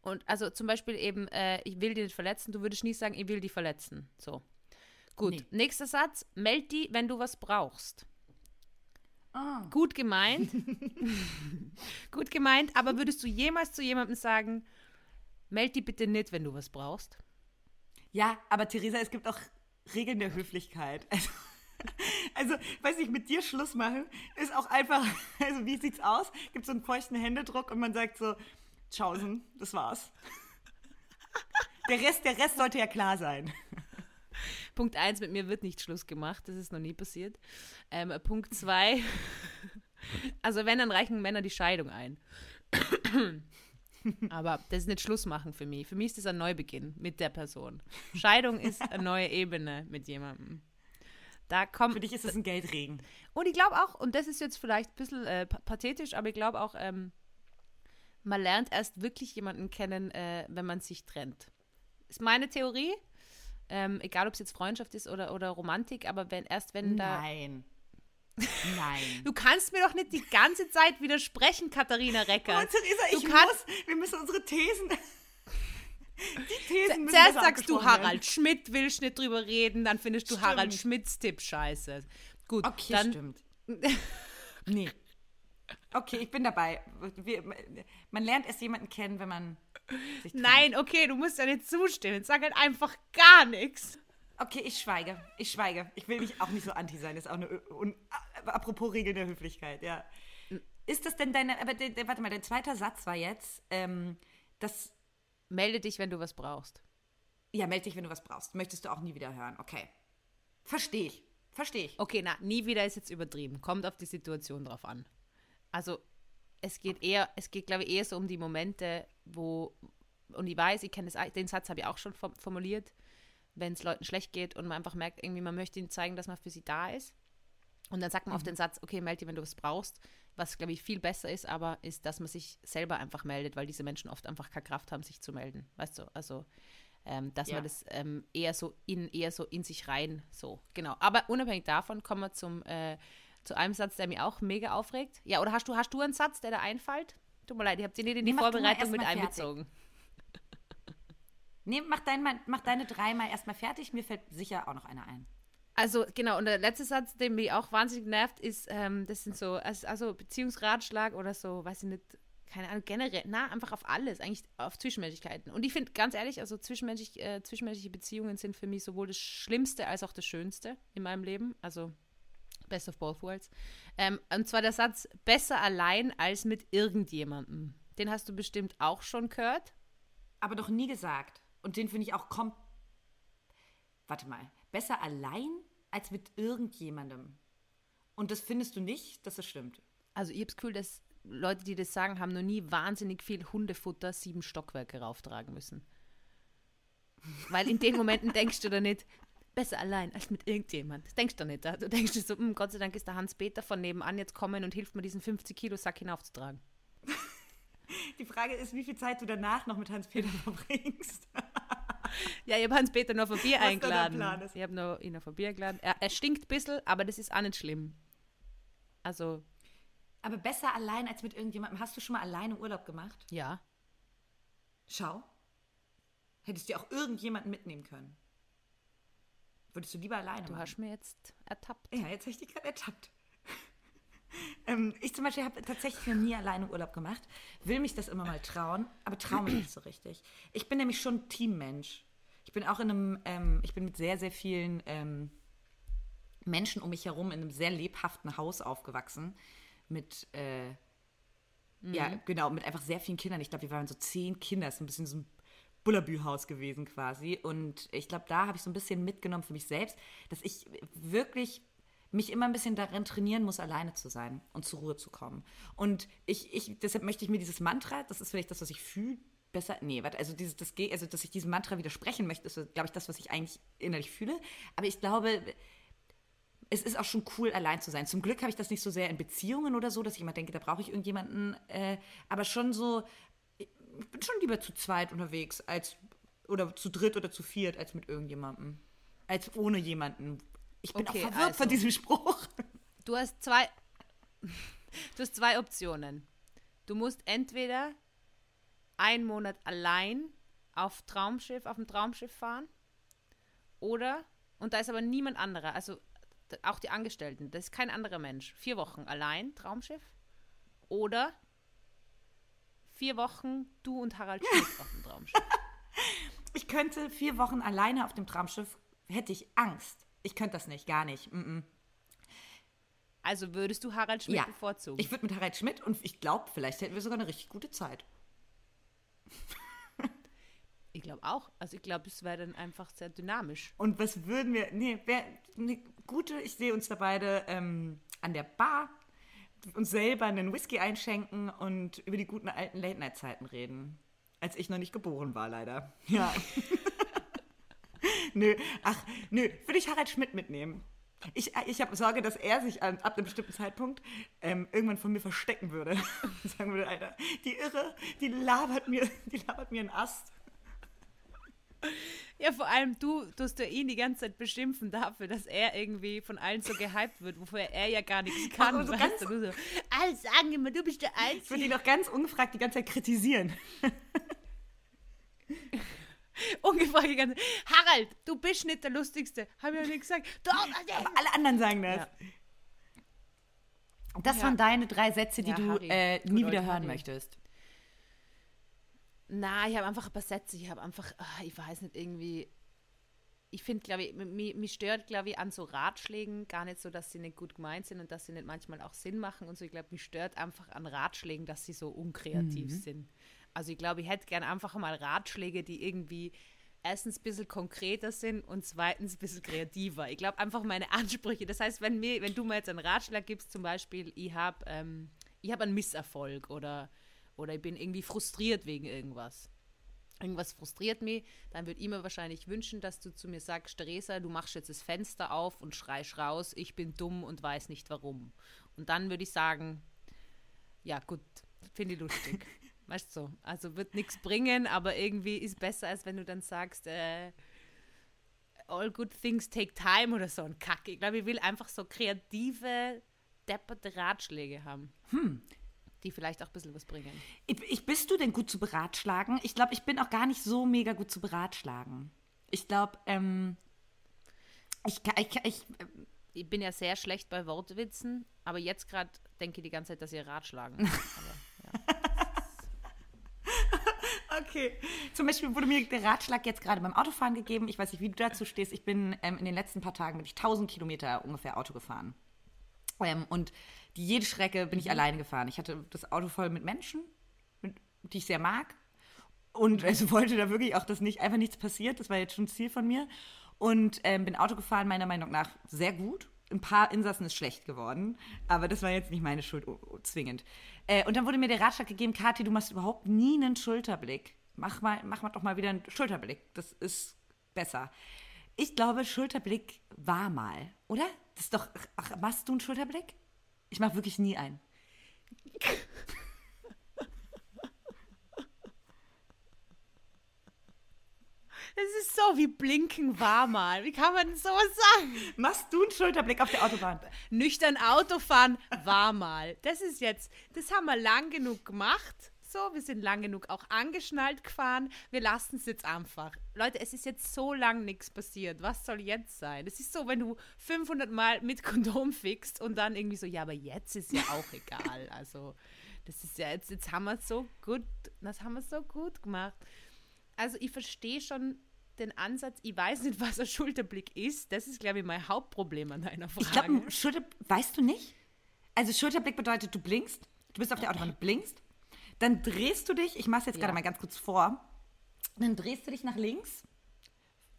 Und also zum Beispiel eben, äh, ich will dich nicht verletzen, du würdest nie sagen, ich will dich verletzen. So. Gut. Nee. Nächster Satz, meld die, wenn du was brauchst. Ah. Gut gemeint. Gut gemeint, aber würdest du jemals zu jemandem sagen, meld die bitte nicht, wenn du was brauchst? Ja, aber Theresa, es gibt auch Regeln der Höflichkeit. Also, also, weiß ich, mit dir Schluss machen ist auch einfach, also wie sieht's aus? Gibt so einen feuchten Händedruck und man sagt so, tschaußen, das war's. Der Rest, der Rest sollte ja klar sein. Punkt 1, mit mir wird nicht Schluss gemacht, das ist noch nie passiert. Ähm, Punkt 2, also wenn, dann reichen Männer die Scheidung ein. Aber das ist nicht Schluss machen für mich. Für mich ist das ein Neubeginn mit der Person. Scheidung ist eine neue Ebene mit jemandem. Da kommt, für dich ist es ein Geldregen. Und ich glaube auch, und das ist jetzt vielleicht ein bisschen äh, pathetisch, aber ich glaube auch, ähm, man lernt erst wirklich jemanden kennen, äh, wenn man sich trennt. Ist meine Theorie. Ähm, egal, ob es jetzt Freundschaft ist oder, oder Romantik, aber wenn erst wenn da. Nein. Nein. Du kannst mir doch nicht die ganze Zeit widersprechen, Katharina Recker. Oh, Theresa, ich muss, wir müssen unsere Thesen. Die Thesen müssen Zuerst sagst du, Harald Schmidt willst nicht drüber reden, dann findest du stimmt. Harald Schmidts Tipp scheiße. Gut, okay, dann. stimmt. nee. Okay, ich bin dabei. Wir, man lernt erst jemanden kennen, wenn man sich Nein, okay, du musst ja nicht zustimmen. Sag halt einfach gar nichts. Okay, ich schweige. Ich schweige. Ich will nicht, auch nicht so anti sein. Das ist auch eine. Und, apropos Regeln der Höflichkeit, ja. Ist das denn deine. Aber de, de, warte mal, dein zweiter Satz war jetzt, ähm, das. Melde dich, wenn du was brauchst. Ja, melde dich, wenn du was brauchst. Möchtest du auch nie wieder hören. Okay. Verstehe ich. Verstehe ich. Okay, na, nie wieder ist jetzt übertrieben. Kommt auf die Situation drauf an. Also, es geht eher, es geht, glaube ich, eher so um die Momente, wo, und ich weiß, ich kenne den Satz habe ich auch schon formuliert, wenn es Leuten schlecht geht und man einfach merkt, irgendwie, man möchte ihnen zeigen, dass man für sie da ist. Und dann sagt man mhm. auf den Satz, okay, melde dich, wenn du was brauchst. Was, glaube ich, viel besser ist, aber ist, dass man sich selber einfach meldet, weil diese Menschen oft einfach keine Kraft haben, sich zu melden. Weißt du, also ähm, dass ja. man das ähm, eher so in eher so in sich rein so genau. Aber unabhängig davon kommen wir zum äh, zu einem Satz, der mich auch mega aufregt. Ja, oder hast du hast du einen Satz, der da einfällt? Tut mir leid, ich habe sie nicht in die Vorbereitung mit einbezogen. Nee, mach, dein, mach deine dreimal erstmal fertig. Mir fällt sicher auch noch einer ein. Also genau, und der letzte Satz, der mich auch wahnsinnig nervt, ist, ähm, das sind so, also Beziehungsratschlag oder so, weiß ich nicht, keine Ahnung, generell, na, einfach auf alles, eigentlich auf Zwischenmenschlichkeiten. Und ich finde, ganz ehrlich, also zwischenmenschlich, äh, zwischenmenschliche Beziehungen sind für mich sowohl das Schlimmste als auch das Schönste in meinem Leben. Also best of both worlds. Ähm, und zwar der Satz, besser allein als mit irgendjemandem. Den hast du bestimmt auch schon gehört. Aber doch nie gesagt. Und den finde ich auch kom... Warte mal. Besser allein als mit irgendjemandem. Und das findest du nicht, dass das stimmt? Also ich habe das Gefühl, dass Leute, die das sagen, haben noch nie wahnsinnig viel Hundefutter sieben Stockwerke rauftragen müssen. Weil in den Momenten denkst du da nicht, besser allein als mit irgendjemand. Denkst du nicht. Du denkst dir so, hm, Gott sei Dank ist der Hans-Peter von nebenan jetzt kommen und hilft mir, diesen 50-Kilo-Sack hinaufzutragen. Die Frage ist, wie viel Zeit du danach noch mit Hans-Peter verbringst. ja, ich habe Hans-Peter noch vor Bier Was eingeladen. Ich habe noch ihn noch vor Bier eingeladen. Er, er stinkt ein bisschen, aber das ist auch nicht schlimm. Also. Aber besser allein als mit irgendjemandem. Hast du schon mal alleine Urlaub gemacht? Ja. Schau. Hättest du auch irgendjemanden mitnehmen können. Würdest du lieber alleine Du machen? hast mir jetzt ertappt. Ja, jetzt habe ich dich gerade ertappt. Ähm, ich zum Beispiel habe tatsächlich noch nie alleine Urlaub gemacht, will mich das immer mal trauen, aber traue mich nicht so richtig. Ich bin nämlich schon Teammensch. Ich bin auch in einem, ähm, ich bin mit sehr, sehr vielen ähm, Menschen um mich herum in einem sehr lebhaften Haus aufgewachsen. Mit, äh, mhm. ja, genau, mit einfach sehr vielen Kindern. Ich glaube, wir waren so zehn Kinder. Das ist ein bisschen so ein Bullabü-Haus gewesen quasi. Und ich glaube, da habe ich so ein bisschen mitgenommen für mich selbst, dass ich wirklich mich immer ein bisschen darin trainieren muss, alleine zu sein und zur Ruhe zu kommen. Und ich, ich deshalb möchte ich mir dieses Mantra, das ist vielleicht das, was ich fühle, besser, nee, warte, also dieses, das, also dass ich diesem Mantra widersprechen möchte, ist, glaube ich, das, was ich eigentlich innerlich fühle. Aber ich glaube, es ist auch schon cool, allein zu sein. Zum Glück habe ich das nicht so sehr in Beziehungen oder so, dass ich immer denke, da brauche ich irgendjemanden, äh, aber schon so, ich bin schon lieber zu zweit unterwegs als oder zu dritt oder zu viert als mit irgendjemandem. Als ohne jemanden. Ich bin okay, auch verwirrt also, von diesem Spruch. Du hast zwei du hast zwei Optionen. Du musst entweder einen Monat allein auf Traumschiff, auf dem Traumschiff fahren oder und da ist aber niemand anderer, also auch die Angestellten, das ist kein anderer Mensch. Vier Wochen allein Traumschiff oder vier Wochen du und Harald Schmidt auf dem Traumschiff. Ich könnte vier Wochen alleine auf dem Traumschiff, hätte ich Angst. Ich könnte das nicht, gar nicht. Mm -mm. Also würdest du Harald Schmidt ja, bevorzugen? Ich würde mit Harald Schmidt und ich glaube, vielleicht hätten wir sogar eine richtig gute Zeit. ich glaube auch. Also ich glaube, es wäre dann einfach sehr dynamisch. Und was würden wir. Nee, wär, eine gute, ich sehe uns da beide ähm, an der Bar uns selber einen Whisky einschenken und über die guten alten Late-Night-Zeiten reden. Als ich noch nicht geboren war, leider. Ja. nö, ach, nö, würde ich Harald Schmidt mitnehmen. Ich, ich habe Sorge, dass er sich an, ab einem bestimmten Zeitpunkt ähm, irgendwann von mir verstecken würde. Sagen würde, Alter, die Irre, die labert mir, die labert mir einen Ast. Ja, vor allem du tust du ihn die ganze Zeit beschimpfen dafür, dass er irgendwie von allen so gehypt wird, wofür er ja gar nichts kann. So ganz, du, so, alle sagen immer, du bist der Einzige. Ich würde ihn doch ganz ungefragt die ganze Zeit kritisieren. ungefragt die ganze. Harald, du bist nicht der Lustigste. Habe ich ja nicht gesagt. Doch, Aber alle anderen sagen das. Ja. Das ja. waren deine drei Sätze, die ja, du äh, nie wieder hören Harry. möchtest. Na, ich habe einfach ein paar Sätze. Ich habe einfach, ach, ich weiß nicht, irgendwie. Ich finde, glaube ich, mich, mich stört, glaube ich, an so Ratschlägen gar nicht so, dass sie nicht gut gemeint sind und dass sie nicht manchmal auch Sinn machen und so. Ich glaube, mich stört einfach an Ratschlägen, dass sie so unkreativ mhm. sind. Also ich glaube, ich hätte gern einfach mal Ratschläge, die irgendwie erstens ein bisschen konkreter sind und zweitens ein bisschen kreativer. Ich glaube einfach meine Ansprüche. Das heißt, wenn, mir, wenn du mir jetzt einen Ratschlag gibst, zum Beispiel, ich habe ähm, hab einen Misserfolg oder oder ich bin irgendwie frustriert wegen irgendwas. irgendwas frustriert mich, dann würde ich mir wahrscheinlich wünschen, dass du zu mir sagst, Theresa, du machst jetzt das Fenster auf und schreist raus, ich bin dumm und weiß nicht warum. Und dann würde ich sagen, ja gut, finde ich lustig. weißt du, so. also wird nichts bringen, aber irgendwie ist besser, als wenn du dann sagst, äh, all good things take time oder so ein Kack. Ich glaube, ich will einfach so kreative, depperte Ratschläge haben. Hm. Die vielleicht auch ein bisschen was bringen. Ich, ich, bist du denn gut zu beratschlagen? Ich glaube, ich bin auch gar nicht so mega gut zu beratschlagen. Ich glaube, ähm, ich, ich, ich, ich bin ja sehr schlecht bei Wortwitzen, aber jetzt gerade denke ich die ganze Zeit, dass ihr ratschlagen. Okay. Zum Beispiel wurde mir der Ratschlag jetzt gerade beim Autofahren gegeben. Ich weiß nicht, wie du dazu stehst. Ich bin ähm, in den letzten paar Tagen bin ich 1000 Kilometer ungefähr Auto gefahren. Ähm, und die jede Strecke bin ich mhm. alleine gefahren. Ich hatte das Auto voll mit Menschen, mit, die ich sehr mag. Und also wollte da wirklich auch, dass nicht einfach nichts passiert. Das war jetzt schon ein Ziel von mir. Und ähm, bin Auto gefahren, meiner Meinung nach sehr gut. Ein paar Insassen ist schlecht geworden, aber das war jetzt nicht meine Schuld oh, oh, zwingend. Äh, und dann wurde mir der Ratschlag gegeben, Kathi, du machst überhaupt nie einen Schulterblick. Mach mal, mach mal doch mal wieder einen Schulterblick. Das ist besser. Ich glaube, Schulterblick war mal, oder? Das ist doch. Ach, machst du einen Schulterblick? Ich mache wirklich nie einen. Das ist so wie Blinken war mal. Wie kann man sowas sagen? Machst du einen Schulterblick auf der Autobahn? Nüchtern Autofahren war mal. Das ist jetzt, das haben wir lang genug gemacht. So, wir sind lang genug auch angeschnallt gefahren. Wir lassen es jetzt einfach. Leute, es ist jetzt so lang nichts passiert. Was soll jetzt sein? Es ist so, wenn du 500 Mal mit Kondom fixt und dann irgendwie so, ja, aber jetzt ist ja auch egal. Also, das ist ja jetzt, jetzt haben wir es so gut, das haben wir so gut gemacht also ich verstehe schon den Ansatz, ich weiß nicht, was ein Schulterblick ist. Das ist, glaube ich, mein Hauptproblem an deiner Frage. Ich glaube, Schulter, weißt du nicht? Also Schulterblick bedeutet, du blinkst, du bist auf der Autobahn, du blinkst, dann drehst du dich, ich mache es jetzt ja. gerade mal ganz kurz vor, dann drehst du dich nach links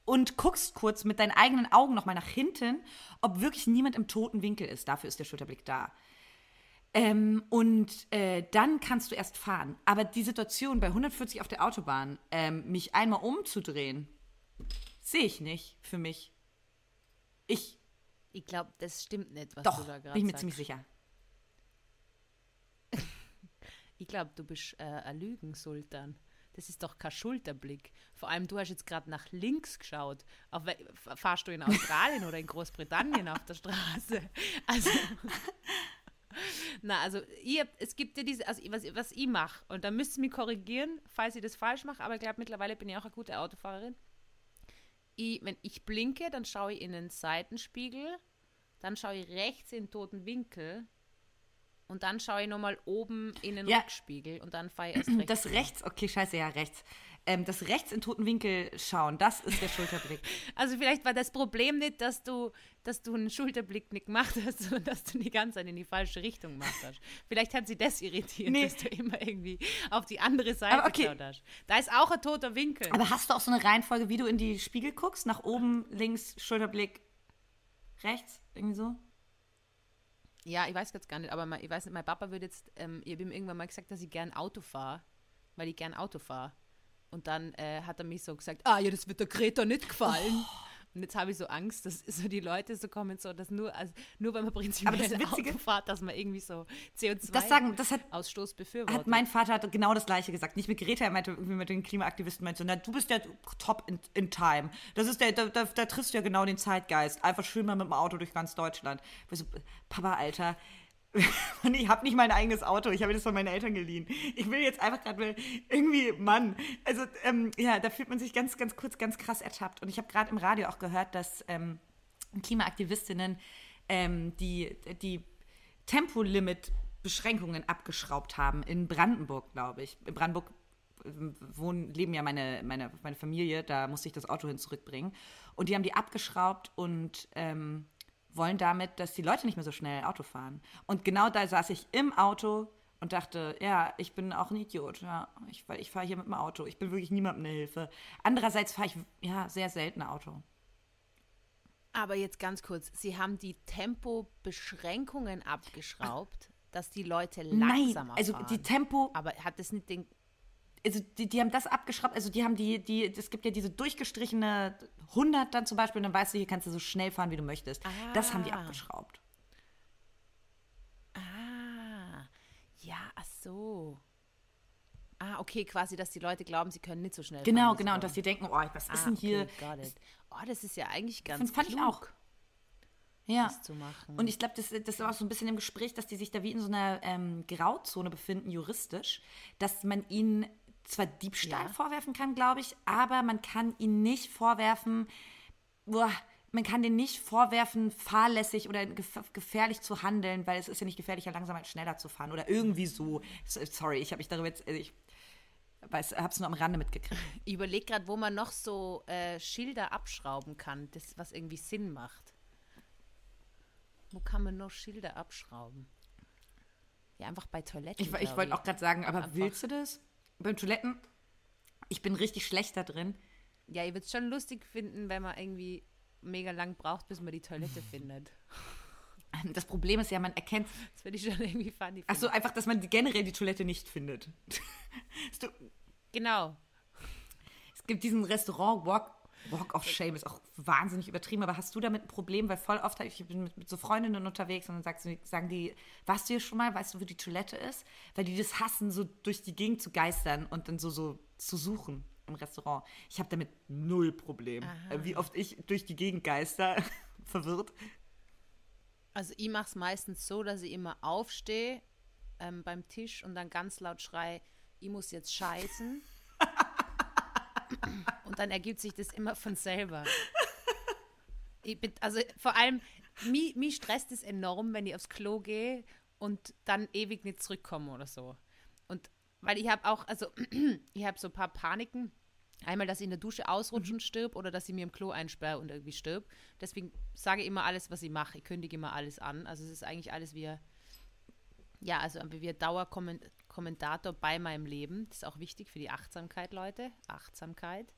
und guckst kurz mit deinen eigenen Augen nochmal nach hinten, ob wirklich niemand im toten Winkel ist. Dafür ist der Schulterblick da. Ähm, und äh, dann kannst du erst fahren. Aber die Situation bei 140 auf der Autobahn, ähm, mich einmal umzudrehen, sehe ich nicht für mich. Ich. Ich glaube, das stimmt nicht, was Doch, du da gerade sagst. bin ich mir ziemlich sicher. ich glaube, du bist äh, ein Lügensultan. Das ist doch kein Schulterblick. Vor allem, du hast jetzt gerade nach links geschaut. Auf, fahrst du in Australien oder in Großbritannien auf der Straße? Also. Na, also ihr, es gibt ja diese, also was, was ich mache, und da müsst ihr mich korrigieren, falls ich das falsch mache, aber ich glaube, mittlerweile bin ich auch eine gute Autofahrerin. Ich, wenn ich blinke, dann schaue ich in den Seitenspiegel, dann schaue ich rechts in den toten Winkel und dann schaue ich nochmal oben in den ja. Rückspiegel und dann fahre ich erst rechts. Das rechts, okay, scheiße, ja, rechts ähm, das rechts in toten Winkel schauen, das ist der Schulterblick. Also vielleicht war das Problem nicht, dass du, dass du einen Schulterblick nicht gemacht hast, sondern dass du die ganze Zeit in die falsche Richtung gemacht hast. Vielleicht hat sie das irritiert, nee. dass du immer irgendwie auf die andere Seite okay. geschaut hast. Da ist auch ein toter Winkel. Aber hast du auch so eine Reihenfolge, wie du in die Spiegel guckst? Nach oben, links, Schulterblick, rechts, irgendwie so? Ja, ich weiß jetzt gar nicht, aber mein, ich weiß nicht, mein Papa würde jetzt, ähm, ich habe ihm irgendwann mal gesagt, dass ich gern Auto fahre, weil ich gern Auto fahre. Und dann äh, hat er mich so gesagt, ah ja, das wird der Greta nicht gefallen. Oh. Und jetzt habe ich so Angst, dass so die Leute so kommen, so dass nur, also nur wenn man prinzipiell Aber das Witzige, Auto fährt, dass man irgendwie so CO2-Ausstoß befürwortet. Hat mein Vater hat genau das Gleiche gesagt. Nicht mit Greta, er meinte irgendwie mit den Klimaaktivisten, meinte na, du bist ja top in, in time. Das ist der, da, da, da triffst du ja genau den Zeitgeist. Einfach schön mal mit dem Auto durch ganz Deutschland. So, Papa, Alter, und ich habe nicht mein eigenes Auto, ich habe das von meinen Eltern geliehen. Ich will jetzt einfach gerade irgendwie, Mann, also ähm, ja, da fühlt man sich ganz, ganz kurz, ganz krass ertappt. Und ich habe gerade im Radio auch gehört, dass ähm, Klimaaktivistinnen ähm, die, die Tempolimit-Beschränkungen abgeschraubt haben in Brandenburg, glaube ich. In Brandenburg ähm, wohnen, leben ja meine, meine, meine Familie, da musste ich das Auto hin zurückbringen. Und die haben die abgeschraubt und ähm, wollen damit, dass die Leute nicht mehr so schnell Auto fahren. Und genau da saß ich im Auto und dachte, ja, ich bin auch ein Idiot. Ja, ich, ich fahre hier mit dem Auto. Ich bin wirklich niemandem eine Hilfe. Andererseits fahre ich ja sehr selten Auto. Aber jetzt ganz kurz, Sie haben die Tempobeschränkungen abgeschraubt, dass die Leute langsamer Nein, also fahren. die Tempo. Aber hat das nicht den also die, die haben das abgeschraubt, also die haben die, die, es gibt ja diese durchgestrichene 100 dann zum Beispiel, und dann weißt du, hier kannst du so schnell fahren, wie du möchtest. Das haben die Ah. abgeschraubt. Ah, ja, ach so. Ah, okay, quasi, dass die Leute glauben, sie können nicht so schnell Genau, fahren, sie genau, und dass die denken, oh, was ist Ah, denn hier? okay. Oh, das ist ja eigentlich ganz Das fand ich klug, auch. Ja. das zu machen. Und ich glaube, das, das war auch so ein bisschen im Gespräch, dass die sich da wie in so einer ähm, Grauzone befinden, juristisch, dass man ihnen zwar Diebstahl Ja. vorwerfen kann, glaube ich, aber man kann ihnen nicht vorwerfen, boah, man kann denen nicht vorwerfen, fahrlässig oder gef gefährlich zu handeln, weil es ist ja nicht gefährlicher, langsamer als schneller zu fahren oder irgendwie so. Sorry, ich habe mich darüber jetzt, ich habe es nur am Rande mitgekriegt. Ich überlege gerade, wo man noch so äh, Schilder abschrauben kann, das, was irgendwie Sinn macht. Wo kann man noch Schilder abschrauben? Ja, einfach bei Toiletten. Ich, ich wollte auch gerade sagen, aber Einfach. willst du das? Beim Toiletten? Ich bin richtig schlecht da drin. Ja, ich würde es schon lustig finden, wenn man irgendwie mega lang braucht, bis man die Toilette findet. Das Problem ist ja, man erkennt. Das würde ich schon irgendwie funny Achso, einfach, dass man generell die Toilette nicht findet. Genau. es gibt diesen Restaurant Walk, of Shame, ist auch wahnsinnig übertrieben, aber hast du damit ein Problem? Weil voll oft, ich bin mit, mit so Freundinnen unterwegs und dann sagst sagen die, warst du hier schon mal, weißt du, wo die Toilette ist? Weil die das hassen, so durch die Gegend zu geistern und dann so, so zu suchen im Restaurant. Ich habe damit null Problem. Äh, Wie oft ich durch die Gegend geister, verwirrt. Also ich mache es meistens so, dass ich immer aufstehe ähm, beim Tisch und dann ganz laut schrei, ich muss jetzt scheißen. und dann ergibt sich das immer von selber. Ich bin, also vor allem, mich, mich stresst es enorm, wenn ich aufs Klo gehe und dann ewig nicht zurückkomme oder so. Und weil ich habe auch, also ich habe so ein paar Paniken. Einmal, dass ich in der Dusche ausrutsche und stirb oder dass ich mir im Klo einsperre und irgendwie stirb. Deswegen sage ich immer alles, was ich mache. Ich kündige immer alles an. Also es ist eigentlich alles wie, ja, also wie ein Dauerkommentator bei meinem Leben. Das ist auch wichtig für die Achtsamkeit, Leute. Achtsamkeit.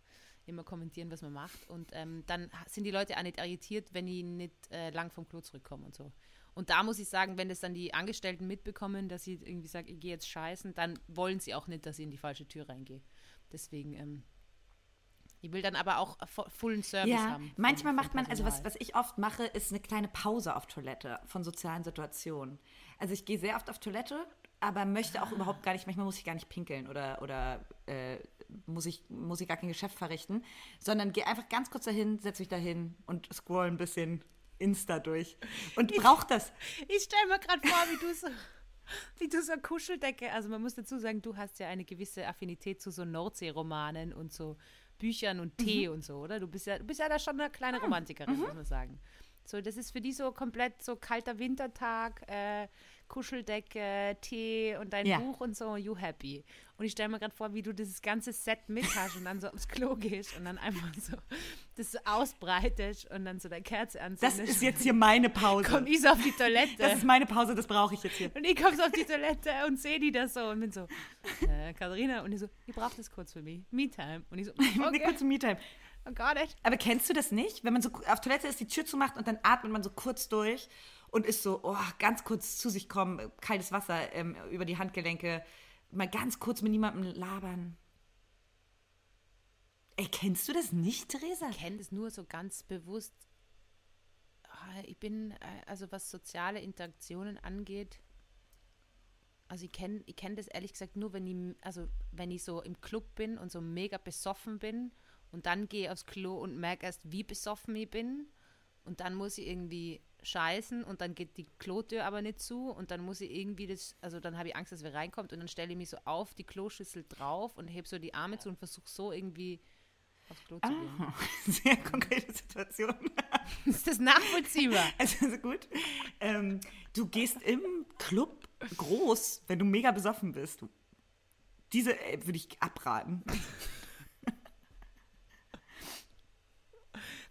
Immer kommentieren, was man macht. Und ähm, dann sind die Leute auch nicht irritiert, wenn ich nicht äh, lang vom Klo zurückkomme und so. Und da muss ich sagen, wenn das dann die Angestellten mitbekommen, dass ich irgendwie sage, ich gehe jetzt scheißen, dann wollen sie auch nicht, dass ich in die falsche Tür reingehe. Deswegen, ähm, ich will dann aber auch vo- vollen Service Ja, haben. vom- manchmal macht man, also was, was ich oft mache, ist eine kleine Pause auf Toilette von sozialen Situationen. Also ich gehe sehr oft auf Toilette, aber möchte auch überhaupt gar nicht, manchmal muss ich gar nicht pinkeln oder, oder äh, muss, ich, muss ich gar kein Geschäft verrichten, sondern gehe einfach ganz kurz dahin, setze mich dahin und scroll ein bisschen Insta durch und brauch das. Ich stelle mir gerade vor, wie du so, wie du so Kuscheldecke, also man muss dazu sagen, du hast ja eine gewisse Affinität zu so Nordseeromanen und so Büchern und Tee und so, oder? Du bist ja, du bist ja da schon eine kleine Romantikerin, muss man sagen. So, das ist für die so komplett so kalter Wintertag, äh, Kuscheldecke, Tee und dein Ja. Buch und so, you happy. Und ich stelle mir gerade vor, wie du dieses ganze Set mit hast und dann so aufs Klo gehst und dann einfach so das so ausbreitest und dann so deine Kerze Das anzündest. ist jetzt hier meine Pause. Komm ich so auf die Toilette. Das ist meine Pause, das brauche ich jetzt hier. Und ich komme so auf die Toilette und sehe die da so und bin so, äh, Katharina, und die so, ihr braucht das kurz für mich. Me-Time. Und ich so, okay, kurze Me-Time. oh got it. Aber kennst du das nicht? Wenn man so auf Toilette ist, die Tür zumacht und dann atmet man so kurz durch und ist so, oh, ganz kurz zu sich kommen, kaltes Wasser ähm, über die Handgelenke, mal ganz kurz mit niemandem labern. Ey, kennst du das nicht, Theresa? Ich kenne das nur so ganz bewusst. Ah, Ich bin, äh, also was soziale Interaktionen angeht, also ich kenne ich kenn das ehrlich gesagt nur, wenn ich, also wenn ich so im Club bin und so mega besoffen bin und dann gehe aufs Klo und merke erst, wie besoffen ich bin und dann muss ich irgendwie scheißen und dann geht die Klotür aber nicht zu und dann muss ich irgendwie das, also dann habe ich Angst, dass wer reinkommt und dann stelle ich mich so auf die Kloschüssel drauf und hebe so die Arme zu und versuche so irgendwie aufs Klo zu gehen. Sehr konkrete Situation. Ist das nachvollziehbar? Also so gut. Ähm, du gehst im Club groß, wenn du mega besoffen bist. Diese äh, würde ich abraten.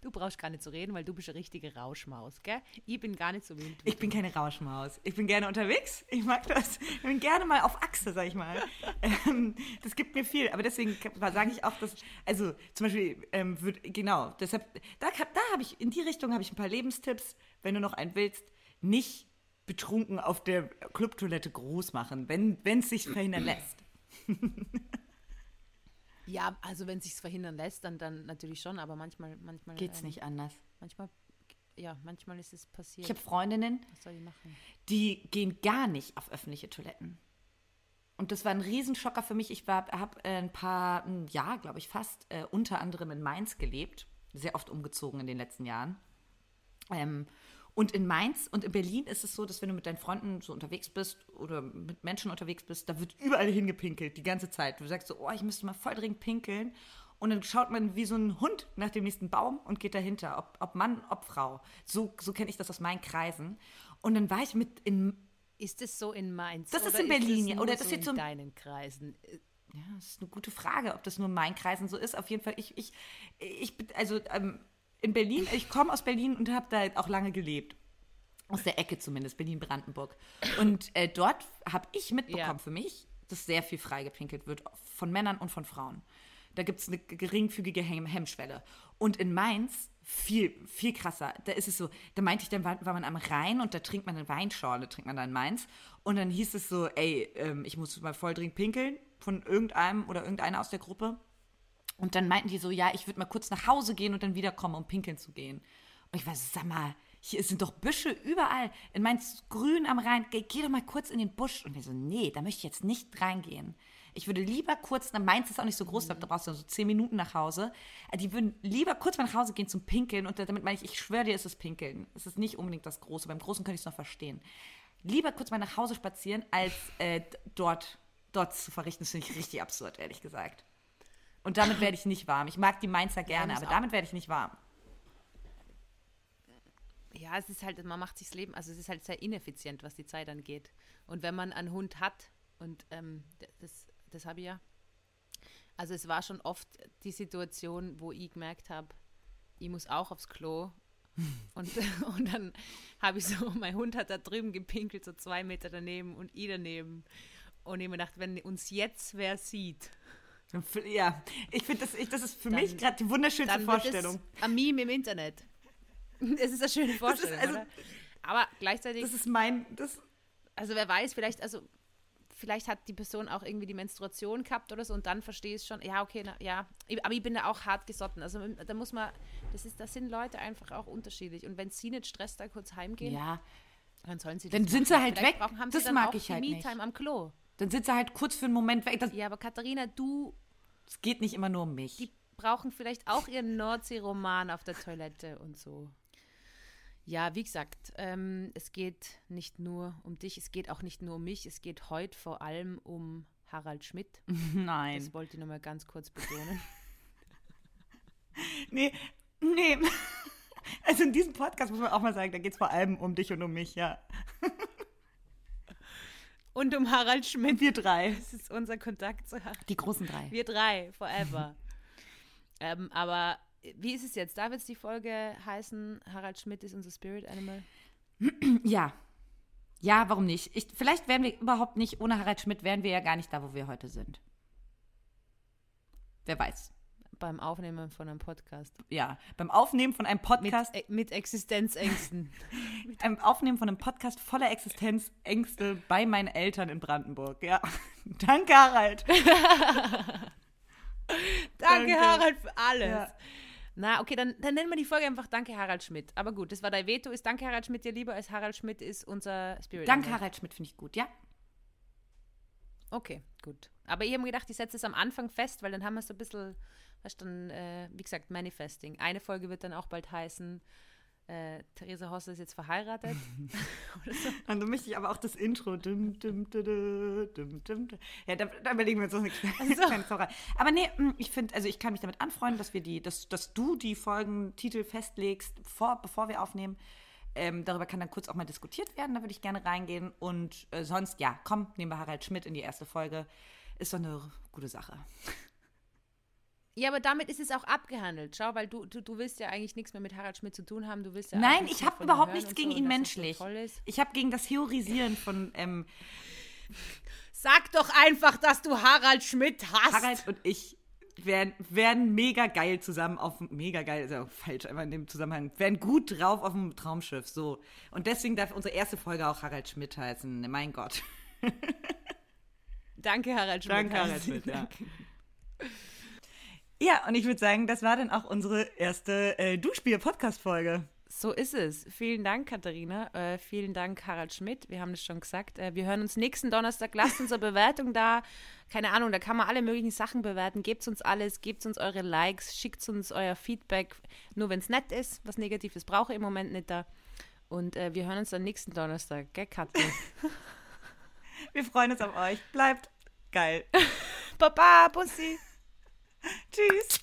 Du brauchst gar nicht zu reden, weil du bist eine richtige Rauschmaus, gell? Ich bin gar nicht so wild. Ich bin keine Rauschmaus. Ich bin gerne unterwegs. Ich mag das. Ich bin gerne mal auf Achse, sag ich mal. Ähm, das gibt mir viel. Aber deswegen sage ich auch, dass, also zum Beispiel, ähm, würd, genau, deshalb, da, da habe ich, in die Richtung habe ich ein paar Lebenstipps, wenn du noch einen willst. Nicht betrunken auf der Clubtoilette groß machen, wenn es sich verhindern lässt. Ja, also wenn sich's verhindern lässt, dann, dann natürlich schon, aber manchmal, manchmal Geht's ähm, nicht anders. Manchmal, ja, manchmal ist es passiert. Ich habe Freundinnen, machen? die gehen gar nicht auf öffentliche Toiletten. Und das war ein Riesenschocker für mich. Ich habe äh, ein paar, ein Jahr, glaube ich, fast, äh, unter anderem in Mainz gelebt. Sehr oft umgezogen in den letzten Jahren. Ähm, und in Mainz und in Berlin ist es so, dass wenn du mit deinen Freunden so unterwegs bist oder mit Menschen unterwegs bist, da wird überall hingepinkelt, die ganze Zeit. Du sagst so, oh, ich müsste mal voll dringend pinkeln. Und dann schaut man wie so ein Hund nach dem nächsten Baum und geht dahinter, ob, ob Mann, ob Frau. So, so kenne ich das aus meinen Kreisen. Und dann war ich mit in, Ist es so in Mainz? Das ist in Berlin, nur Oder das so in so ein- deinen Kreisen? Ja, das ist eine gute Frage, ob das nur in meinen Kreisen so ist. Auf jeden Fall, ich, ich, ich bin, also ähm, in Berlin, ich komme aus Berlin und habe da auch lange gelebt. Aus der Ecke zumindest, Berlin-Brandenburg. Und äh, dort habe ich mitbekommen Ja. für mich, dass sehr viel freigepinkelt wird, von Männern und von Frauen. Da gibt es eine geringfügige Hem Hemmschwelle. Und in Mainz viel, viel krasser. Da ist es so, da meinte ich, dann war, war man am Rhein und da trinkt man eine Weinschorle, trinkt man da in Mainz. Und dann hieß es so, ey, ähm, ich muss mal voll dringend pinkeln von irgendeinem oder irgendeiner aus der Gruppe. Und dann meinten die so, ja, ich würde mal kurz nach Hause gehen und dann wiederkommen, um pinkeln zu gehen. Und ich war so, sag mal, hier sind doch Büsche überall. In Mainz grün am Rhein, geh, geh doch mal kurz in den Busch. Und wir so, nee, da möchte ich jetzt nicht reingehen. Ich würde lieber kurz, na, Mainz ist auch nicht so groß, da brauchst du so zehn Minuten nach Hause. Äh, Die würden lieber kurz mal nach Hause gehen zum Pinkeln. Und damit meine ich, ich schwöre dir, es ist Pinkeln. Es ist nicht unbedingt das Große. Beim Großen könnte ich es noch verstehen. Lieber kurz mal nach Hause spazieren, als äh, dort, dort zu verrichten. Das finde ich richtig absurd, ehrlich gesagt. Und damit werde ich nicht warm. Ich mag die Mainzer gerne, muss aber damit werde ich nicht warm. Ja, es ist halt, man macht sich das Leben, also es ist halt sehr ineffizient, was die Zeit angeht. Und wenn man einen Hund hat, und ähm, das, das habe ich ja, also es war schon oft die Situation, wo ich gemerkt habe, ich muss auch aufs Klo. Und, und dann habe ich so, mein Hund hat da drüben gepinkelt, so zwei Meter daneben und ich daneben. Und ich mir gedacht, wenn uns jetzt wer sieht, Ja, ich finde, das, ich, das ist für Dann- mich gerade die wunderschönste Vorstellung. ein Meme im Internet. Es ist eine schöne Vorstellung, also- oder? Aber gleichzeitig Das ist mein, das, Also wer weiß, vielleicht, also vielleicht hat die Person auch irgendwie die Menstruation gehabt oder so und dann verstehe ich es schon. Ja, okay, na, ja. Aber ich bin da auch hart gesotten. Also da muss man, das ist, das sind Leute einfach auch unterschiedlich. Und wenn sie nicht Stress da kurz heimgehen, ja, dann sollen sie Dann sind machen. sie halt Vielleicht weg. Brauchen, haben Das sie dann mag auch ich halt nicht. Am Klo. dann sind sie halt kurz für einen Moment weg. Das, Ja, aber Katharina, du, es geht nicht immer nur um mich. die brauchen vielleicht auch ihren Nordsee-Roman auf der Toilette und so. Ja, wie gesagt, ähm, es geht nicht nur um dich, es geht auch nicht nur um mich, es geht heute vor allem um Harald Schmidt. Nein. Das wollte ich nochmal ganz kurz betonen. Nee, nee. Also in diesem Podcast muss man auch mal sagen, da geht es vor allem um dich und um mich, ja. Und um Harald Schmidt. Wir drei. Das ist unser Kontakt zu Harald. Die großen drei. Wir drei, forever. ähm, aber wie ist es jetzt? Darf jetzt die Folge heißen, Harald Schmidt ist unser Spirit Animal? Ja. Ja, warum nicht? Ich, vielleicht wären wir überhaupt nicht, ohne Harald Schmidt wären wir ja gar nicht da, wo wir heute sind. Wer weiß. Beim Aufnehmen von einem Podcast. Ja, beim Aufnehmen von einem Mit, Podcast, äh, mit Existenzängsten. beim Aufnehmen von einem Podcast voller Existenzängste bei meinen Eltern in Brandenburg. Ja. Danke, Harald. Danke, Danke. Harald, für alles. Ja. Na, okay, dann, dann nennen wir die Folge einfach Danke, Harald Schmidt. Aber gut, das war dein Veto. Ist Danke, Harald Schmidt dir lieber als Harald Schmidt ist unser Spirit Danke? Harald Schmidt, finde ich gut, ja? Okay, gut. Aber ich habe mir gedacht, ich setze es am Anfang fest, weil dann haben wir es so ein bisschen, du, dann, äh, wie gesagt, Manifesting. Eine Folge wird dann auch bald heißen, äh, Theresa Hosse ist jetzt verheiratet. So. Und dann möchte ich aber auch das Intro. Dum, dum, dum. Ja, da, da überlegen wir uns noch eine kleine, so. kleine Zauberei. Aber nee, mm, ich finde, also ich kann mich damit anfreunden, dass wir die, dass, dass du die Folgentitel festlegst, vor, bevor wir aufnehmen. Ähm, darüber kann dann kurz auch mal diskutiert werden, da würde ich gerne reingehen. Und äh, sonst, ja, komm, nehmen wir Harald Schmidt in die erste Folge. Ist doch eine gute Sache. Ja, aber damit ist es auch abgehandelt. Schau, weil du, du, du willst ja eigentlich nichts mehr mit Harald Schmidt zu tun haben. Du willst ja Nein, ich habe überhaupt nichts gegen so ihn so menschlich. ist. Ich habe gegen das Theorisieren von ähm, Sag doch einfach, dass du Harald Schmidt hast. Harald und ich wären, wären mega geil zusammen auf dem, mega geil, ist ja auch falsch, aber in dem Zusammenhang, wären gut drauf auf dem Traumschiff, so. Und deswegen darf unsere erste Folge auch Harald Schmidt heißen, mein Gott. Danke, Harald Schmidt. Danke, Harald Schmidt, ja. Ja, und ich würde sagen, das war dann auch unsere erste äh, Duschbier-Podcast-Folge. So ist es. Vielen Dank, Katharina. Äh, vielen Dank, Harald Schmidt. Wir haben es schon gesagt. Äh, wir hören uns nächsten Donnerstag. Lasst uns eine Bewertung da. Keine Ahnung, da kann man alle möglichen Sachen bewerten. Gebt uns alles, gebt uns eure Likes, schickt uns euer Feedback. Nur wenn es nett ist. Was Negatives brauche ich im Moment nicht da. Und äh, wir hören uns dann nächsten Donnerstag. Gell, Katja? wir freuen uns auf euch. Bleibt geil. Papa, Bussi. Tschüss.